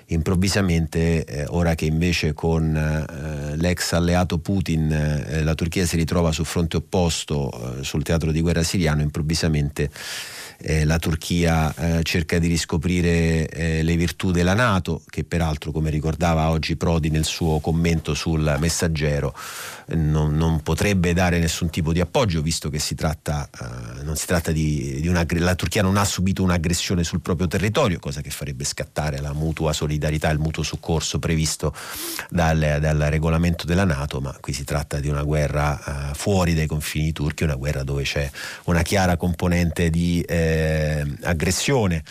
improvvisamente, eh, ora che invece con eh, l'ex alleato Putin eh, la Turchia si ritrova sul fronte opposto, eh, sul teatro di guerra siriano, improvvisamente eh, la Turchia eh, cerca di riscoprire le virtù della Nato, che peraltro, come ricordava oggi Prodi nel suo commento sul messaggero, non, non potrebbe dare nessun tipo di appoggio, visto che si tratta, si tratta di, di una, la Turchia non ha subito un'aggressione sul proprio territorio, cosa che farebbe scattare la mutua solidarietà, il mutuo soccorso previsto dal, dal regolamento della Nato, ma qui si tratta di una guerra eh, fuori dai confini turchi, una guerra dove c'è una chiara componente di eh, aggressione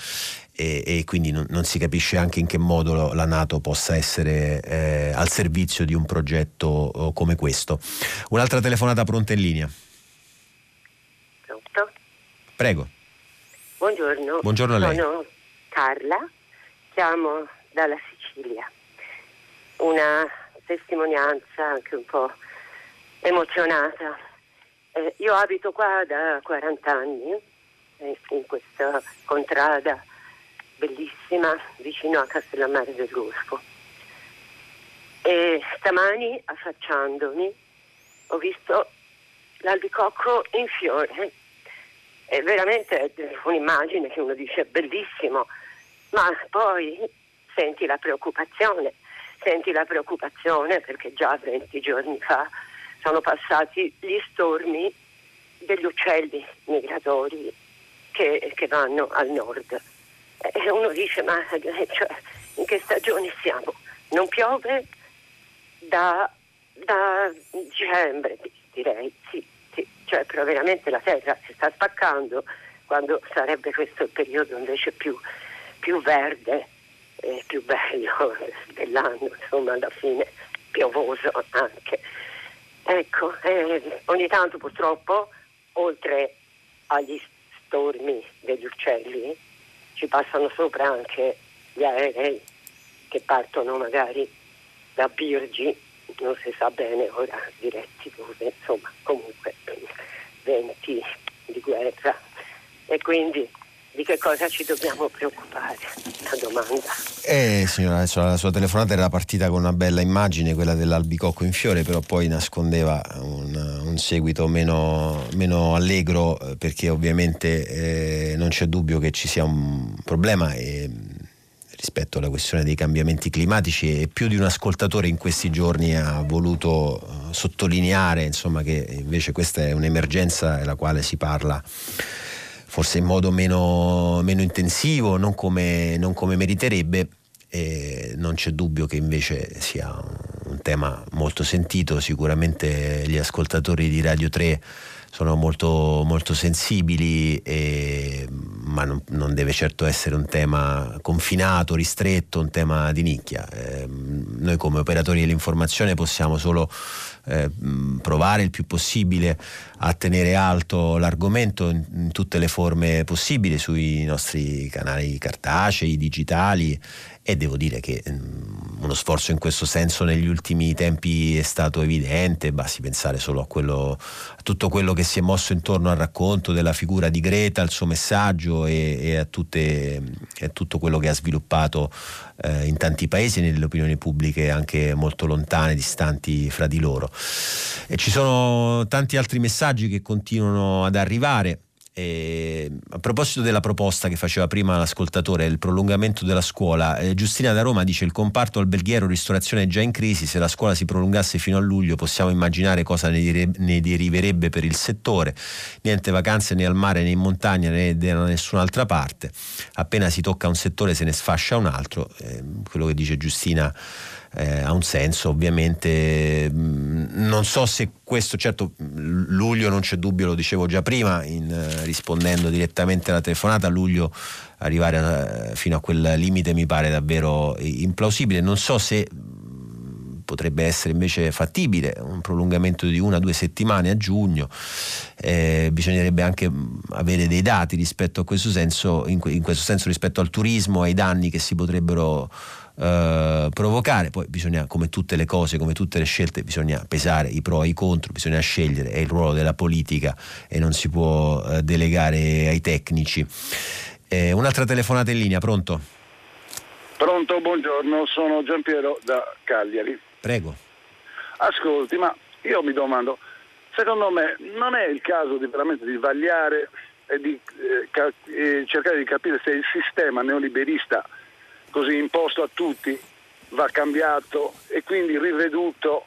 e, e quindi non, non, si capisce anche in che modo la Nato possa essere eh, al servizio di un progetto oh, come questo. Un'altra telefonata pronta in linea. Pronto? Prego. Buongiorno. Buongiorno a lei. Sono Carla, chiamo dalla Sicilia. Una testimonianza anche un po' emozionata. Eh, io abito qua da 40 anni, eh, in questa contrada bellissima vicino a Castellammare del Golfo. E stamani, affacciandomi, ho visto l'albicocco in fiore. È veramente un'immagine che uno dice bellissimo, ma poi senti la preoccupazione, senti la preoccupazione perché già 20 giorni fa sono passati gli stormi degli uccelli migratori che, che vanno al nord. E uno dice ma eh, cioè, in che stagione siamo? Non piove? Da, da dicembre direi, sì, sì, cioè però veramente la terra si sta spaccando quando sarebbe questo il periodo invece più, più verde e più bello (laughs) dell'anno, insomma alla fine piovoso anche. Ecco, eh, ogni tanto purtroppo, oltre agli stormi degli uccelli, ci passano sopra anche gli aerei che partono magari da Birgi, non si sa bene ora diretti dove, insomma comunque venti di guerra e quindi di che cosa ci dobbiamo preoccupare? La domanda. Eh signora, la sua telefonata era partita con una bella immagine, quella dell'albicocco in fiore, però poi nascondeva un, un seguito meno, meno, allegro eh, perché ovviamente eh, non c'è dubbio che ci sia un problema e, rispetto alla questione dei cambiamenti climatici e più di un ascoltatore in questi giorni ha voluto uh, sottolineare insomma, che invece questa è un'emergenza della quale si parla forse in modo meno, meno intensivo, non come, non come meriterebbe. E non c'è dubbio che invece sia un tema molto sentito, sicuramente gli ascoltatori di Radio 3 sono molto, molto sensibili, e, ma non, non, deve certo essere un tema confinato, ristretto, un tema di nicchia. Eh, noi come operatori dell'informazione possiamo solo eh, provare il più possibile a tenere alto l'argomento in, in, tutte le forme possibili sui nostri canali cartacei, digitali e devo dire che um, uno sforzo in questo senso negli ultimi tempi è stato evidente, basti pensare solo a, quello, a tutto quello che si è mosso intorno al racconto della figura di Greta, al suo messaggio e, e a, tutte, a, tutto quello che ha sviluppato eh, in tanti paesi nelle opinioni pubbliche anche molto lontane, distanti fra di loro. E ci sono tanti altri messaggi che continuano ad arrivare. E a proposito della proposta che faceva prima l'ascoltatore, il prolungamento della scuola, eh, Giustina da Roma dice il comparto alberghiero ristorazione è già in crisi, se la scuola si prolungasse fino a luglio possiamo immaginare cosa ne, dire, ne deriverebbe per il settore, niente vacanze né al mare né in montagna né da nessun'altra parte, appena si tocca un settore se ne sfascia un altro, eh, quello che dice Giustina eh, ha un senso, ovviamente mm, non so se questo certo luglio non c'è dubbio, lo dicevo già prima in, eh, rispondendo direttamente alla telefonata, luglio arrivare a, fino a quel limite mi pare davvero implausibile, non so se potrebbe essere invece fattibile un prolungamento di una o due settimane a giugno, eh, bisognerebbe anche avere dei dati rispetto a questo senso, in, in questo senso rispetto al turismo, ai danni che si potrebbero Uh, provocare, poi bisogna, come tutte le cose, come tutte le scelte, bisogna pesare i pro e i contro, bisogna scegliere, è il ruolo della politica e non si può uh, delegare ai tecnici. Eh, un'altra telefonata in linea, pronto? Pronto, buongiorno, sono Giampiero da Cagliari. Prego. Ascolti, ma io mi domando, secondo me non è il caso di veramente di vagliare e di eh, ca- eh, cercare di capire se il sistema neoliberista così imposto a tutti va cambiato e quindi riveduto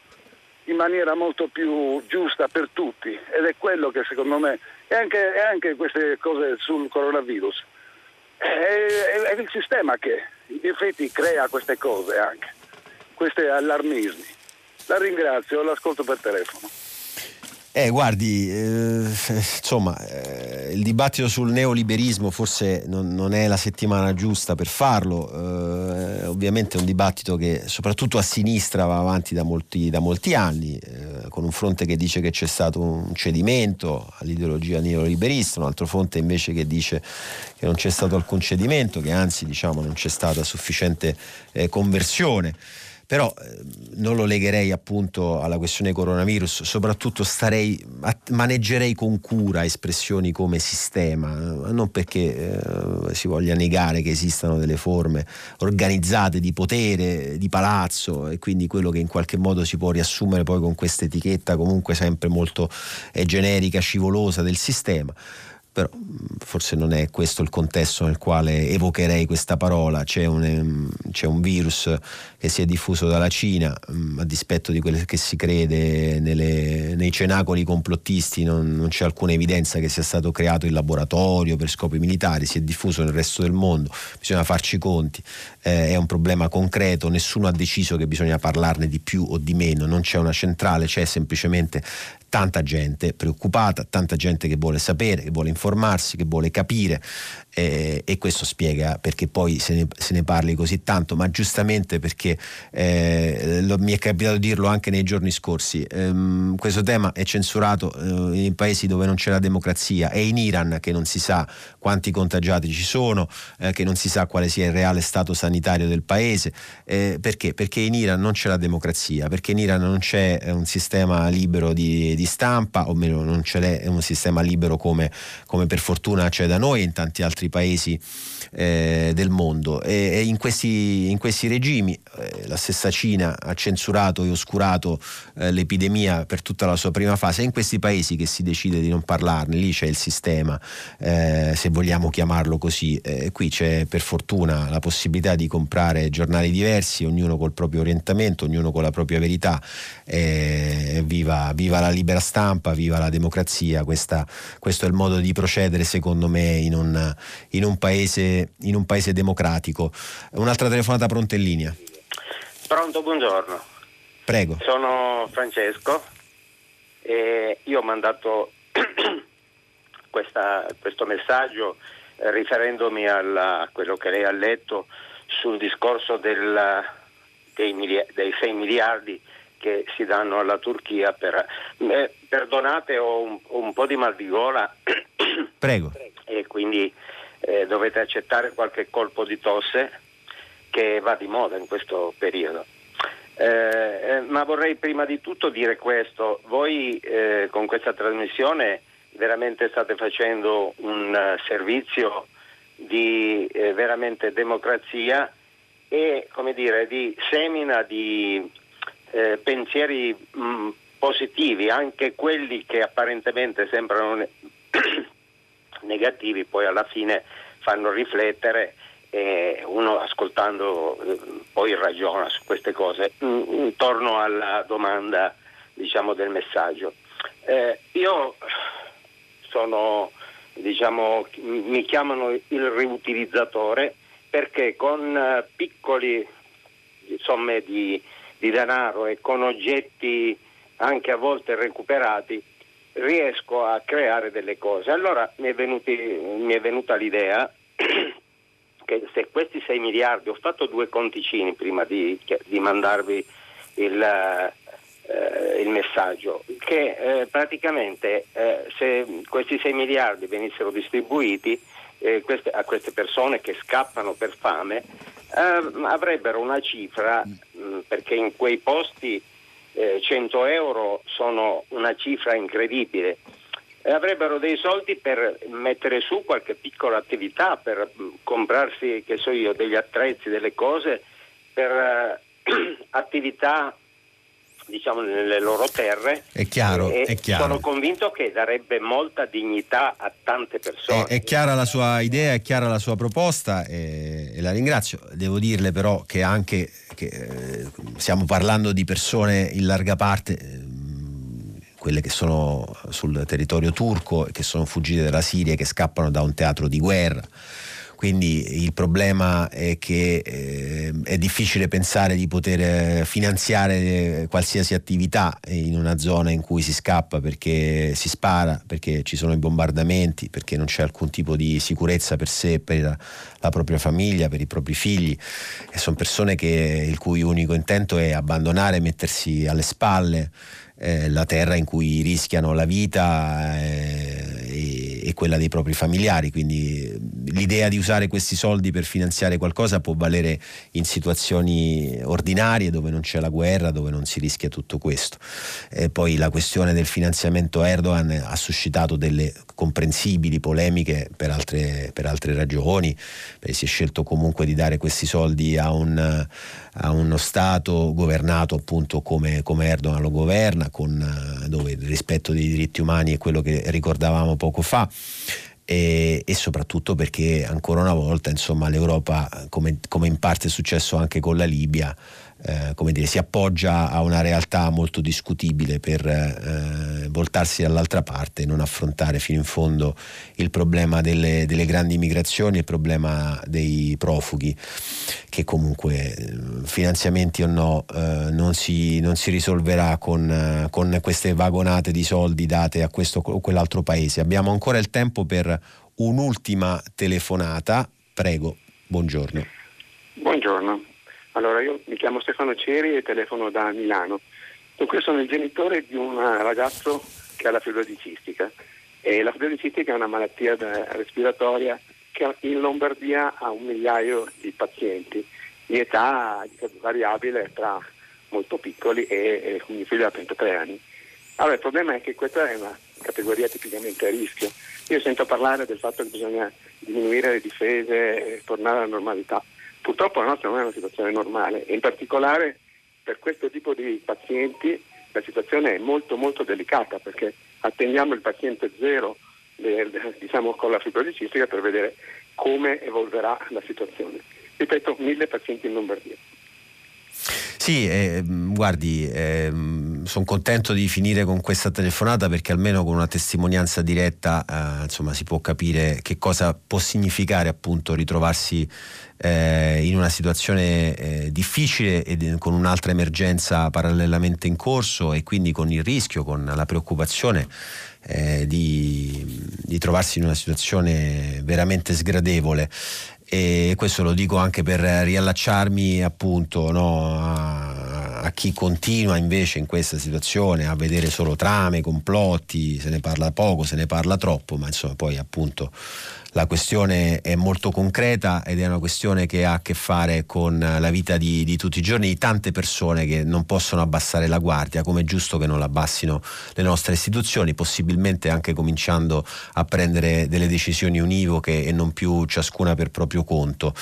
in maniera molto più giusta per tutti. Ed è quello che secondo me e anche, e anche queste cose sul coronavirus. È, è, è, il sistema che in effetti crea queste cose anche. Questi allarmismi. La ringrazio l'ascolto per telefono eh, guardi, eh, (laughs) insomma, eh, il dibattito sul neoliberismo forse non, non, è la settimana giusta per farlo, eh, ovviamente è un dibattito che soprattutto a sinistra va avanti da molti, da molti anni, eh, con un fronte che dice che c'è stato un cedimento all'ideologia neoliberista, un altro fronte invece che dice che non c'è stato alcun cedimento, che anzi diciamo, non c'è stata sufficiente eh, conversione però eh, non lo legherei appunto alla questione coronavirus, soprattutto starei, maneggerei con cura espressioni come sistema, eh, non perché eh, si voglia negare che esistano delle forme organizzate di potere, di palazzo e quindi quello che in qualche modo si può riassumere poi con questa etichetta comunque sempre molto eh, generica, scivolosa del sistema però forse non è questo il contesto nel quale evocherei questa parola, c'è un, c'è un virus che si è diffuso dalla Cina, a dispetto di quello che si crede nelle, nei cenacoli complottisti, non, non, c'è alcuna evidenza che sia stato creato in laboratorio per scopi militari, si è diffuso nel resto del mondo, bisogna farci i conti, eh, è un problema concreto, nessuno ha deciso che bisogna parlarne di più o di meno, non c'è una centrale, c'è semplicemente tanta gente preoccupata, tanta gente che vuole sapere, che vuole informarsi, che vuole capire eh, e questo spiega perché poi se ne, se ne, parli così tanto, ma giustamente perché eh, lo, mi è capitato di dirlo anche nei giorni scorsi, ehm, questo tema è censurato eh, in paesi dove non c'è la democrazia, è in Iran che non si sa quanti contagiati ci sono, eh, che non si sa quale sia il reale stato sanitario del paese, eh, perché? Perché in Iran non c'è la democrazia, perché in Iran non c'è un sistema libero di, di stampa, o meno non c'è un sistema libero come, come per fortuna c'è da noi e in tanti altri paesi eh, del mondo. E, e in, questi, in, questi, regimi eh, la stessa Cina ha censurato e oscurato eh, l'epidemia per tutta la sua prima fase, è in questi paesi che si decide di non parlarne, lì c'è il sistema, eh, se vogliamo chiamarlo così, qui c'è per fortuna la possibilità di comprare giornali diversi, ognuno col proprio orientamento, ognuno con la propria verità, viva, viva, la libera stampa, viva la democrazia, Questa, questo è il modo di procedere secondo me in un, in un, paese, in un paese democratico. Un'altra telefonata pronta in linea. Pronto, buongiorno. Prego. Sono Francesco e io ho mandato (clears throat) questa, questo messaggio eh, riferendomi a quello che lei ha letto sul discorso del, dei, miliardi, dei 6 miliardi che si danno alla Turchia per... Eh, perdonate, ho un, un, po' di mal di gola. (clears throat) Prego. E quindi eh, dovete accettare qualche colpo di tosse che va di moda in questo periodo. Eh, eh ma vorrei prima di tutto dire questo, voi eh, con questa trasmissione veramente state facendo un uh, servizio di eh, veramente democrazia e come dire, di semina di eh, pensieri mh, positivi, anche quelli che apparentemente sembrano negativi, poi alla fine fanno riflettere e uno ascoltando eh, poi ragiona su queste cose. Intorno alla domanda diciamo, del messaggio. Eh, io sono, diciamo, mi chiamano il riutilizzatore perché con uh, piccoli somme di, di, denaro e con oggetti anche a volte recuperati, riesco a creare delle cose. Allora mi è, venuti, mi è venuta l'idea (clears throat) che se questi 6 miliardi, ho fatto due conticini prima di, di mandarvi il, eh, il, messaggio, che eh, praticamente eh, se questi 6 miliardi venissero distribuiti eh, queste, a queste persone che scappano per fame, eh, avrebbero una cifra, mh, mm, perché in quei posti 100 eh, euro sono una cifra incredibile. Avrebbero dei soldi per mettere su qualche piccola attività, per mm, comprarsi, che so io, degli attrezzi, delle cose, per uh, (clears throat) attività diciamo nelle loro terre. È chiaro, e è chiaro. sono convinto che darebbe molta dignità a tante persone. È, è chiara la sua idea è chiara la sua proposta e, e la ringrazio. Devo dirle però che anche che, eh, stiamo parlando di persone in larga parte eh, quelle che sono sul territorio turco che sono fuggite dalla Siria che scappano da un teatro di guerra. Quindi il problema è che eh, è difficile pensare di poter finanziare qualsiasi attività in una zona in cui si scappa perché si spara, perché ci sono i bombardamenti, perché non c'è alcun tipo di sicurezza per sé, per la, la propria famiglia, per i propri figli. E sono persone che, il cui unico intento è abbandonare, mettersi alle spalle eh, la terra in cui rischiano la vita eh, e, e, quella dei propri familiari. Quindi l'idea di usare questi soldi per finanziare qualcosa può valere in situazioni ordinarie dove non c'è la guerra, dove non si rischia tutto questo. E poi la questione del finanziamento Erdogan ha suscitato delle comprensibili polemiche per altre, per altre ragioni, si è scelto comunque di dare questi soldi a un a uno Stato governato appunto come, come Erdogan lo governa, con, eh, dove il rispetto dei diritti umani è quello che ricordavamo poco fa. E, e, soprattutto perché ancora una volta insomma, l'Europa, come, come in parte è successo anche con la Libia, eh, come dire, si appoggia a una realtà molto discutibile per eh, voltarsi dall'altra parte e non affrontare fino in fondo il problema delle, delle grandi migrazioni, il problema dei profughi, che comunque eh, finanziamenti o no eh, non si, non, si, risolverà con, eh, con, queste vagonate di soldi date a questo o quell'altro paese. Abbiamo ancora il tempo per un'ultima telefonata. Prego, buongiorno. Buongiorno. Allora, io mi chiamo Stefano Ceri e telefono da Milano. Dunque, sono il genitore di un ragazzo che ha la fibrosi cistica. E la fibrosi cistica è una malattia respiratoria che in Lombardia ha un migliaio di pazienti di età variabile tra molto piccoli e, un figlio da 33 anni. Allora, il problema è che questa è una categoria tipicamente a rischio. Io sento parlare del fatto che bisogna diminuire le difese e tornare alla normalità. Purtroppo la nostra non è una situazione normale in particolare per questo tipo di pazienti la situazione è molto molto delicata perché attendiamo il paziente zero diciamo, con la fibrosi cistica per vedere come evolverà la situazione. Ripeto, mille pazienti in Lombardia. Sì, eh, guardi, eh, sono contento di finire con questa telefonata perché almeno con una testimonianza diretta eh, insomma, si può capire che cosa può significare appunto ritrovarsi eh, in una situazione eh, difficile e con un'altra emergenza parallelamente in corso e quindi con il rischio, con la preoccupazione eh, di, di, trovarsi in una situazione veramente sgradevole. E questo lo dico anche per riallacciarmi appunto no, a, a, chi continua invece in questa situazione a vedere solo trame, complotti, se ne parla poco, se ne parla troppo, ma insomma poi appunto la questione è molto concreta ed è una questione che ha a che fare con la vita di, di, tutti i giorni di tante persone che non possono abbassare la guardia, come è giusto che non l'abbassino le nostre istituzioni, possibilmente anche cominciando a prendere delle decisioni univoche e non più ciascuna per proprio conto.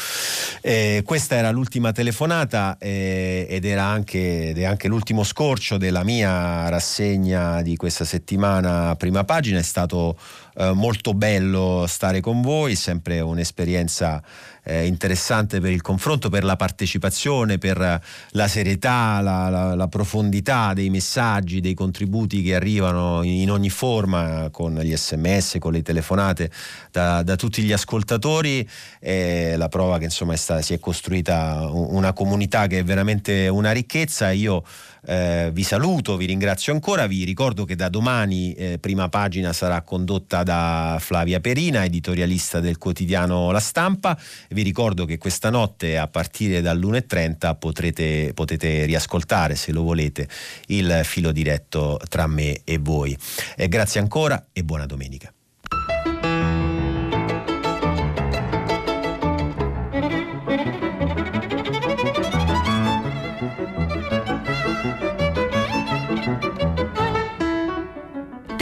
Eh, questa era l'ultima telefonata eh, ed, era anche, ed è anche l'ultimo scorcio della mia rassegna di questa settimana prima pagina, è stato eh, molto bello stare con voi, sempre un'esperienza eh, interessante per il confronto, per la partecipazione, per la serietà, la, la, la, profondità dei messaggi, dei contributi che arrivano in, ogni forma con gli sms, con le telefonate da, da tutti gli ascoltatori. È la prova che insomma è stata, si è costruita una comunità che è veramente una ricchezza. Io eh, vi saluto, vi ringrazio ancora, vi ricordo che da domani eh, prima pagina sarà condotta da Flavia Perina, editorialista del quotidiano La Stampa. Vi ricordo che questa notte a partire dall'1.30 potrete, potete riascoltare, se lo volete, il filo diretto tra me e voi. Eh, grazie ancora e buona domenica.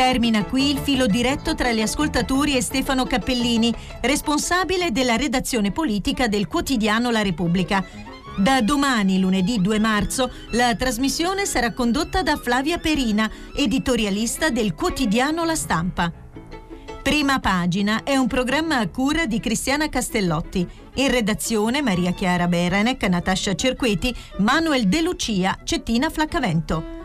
Termina qui il filo diretto tra gli ascoltatori e Stefano Cappellini, responsabile della redazione politica del quotidiano La Repubblica. Da domani, lunedì 2 marzo, la trasmissione sarà condotta da Flavia Perina, editorialista del quotidiano La Stampa. Prima pagina è un programma a cura di Cristiana Castellotti. In redazione Maria Chiara Berenec, Natascia Cerqueti, Manuel De Lucia, Cettina Flaccavento.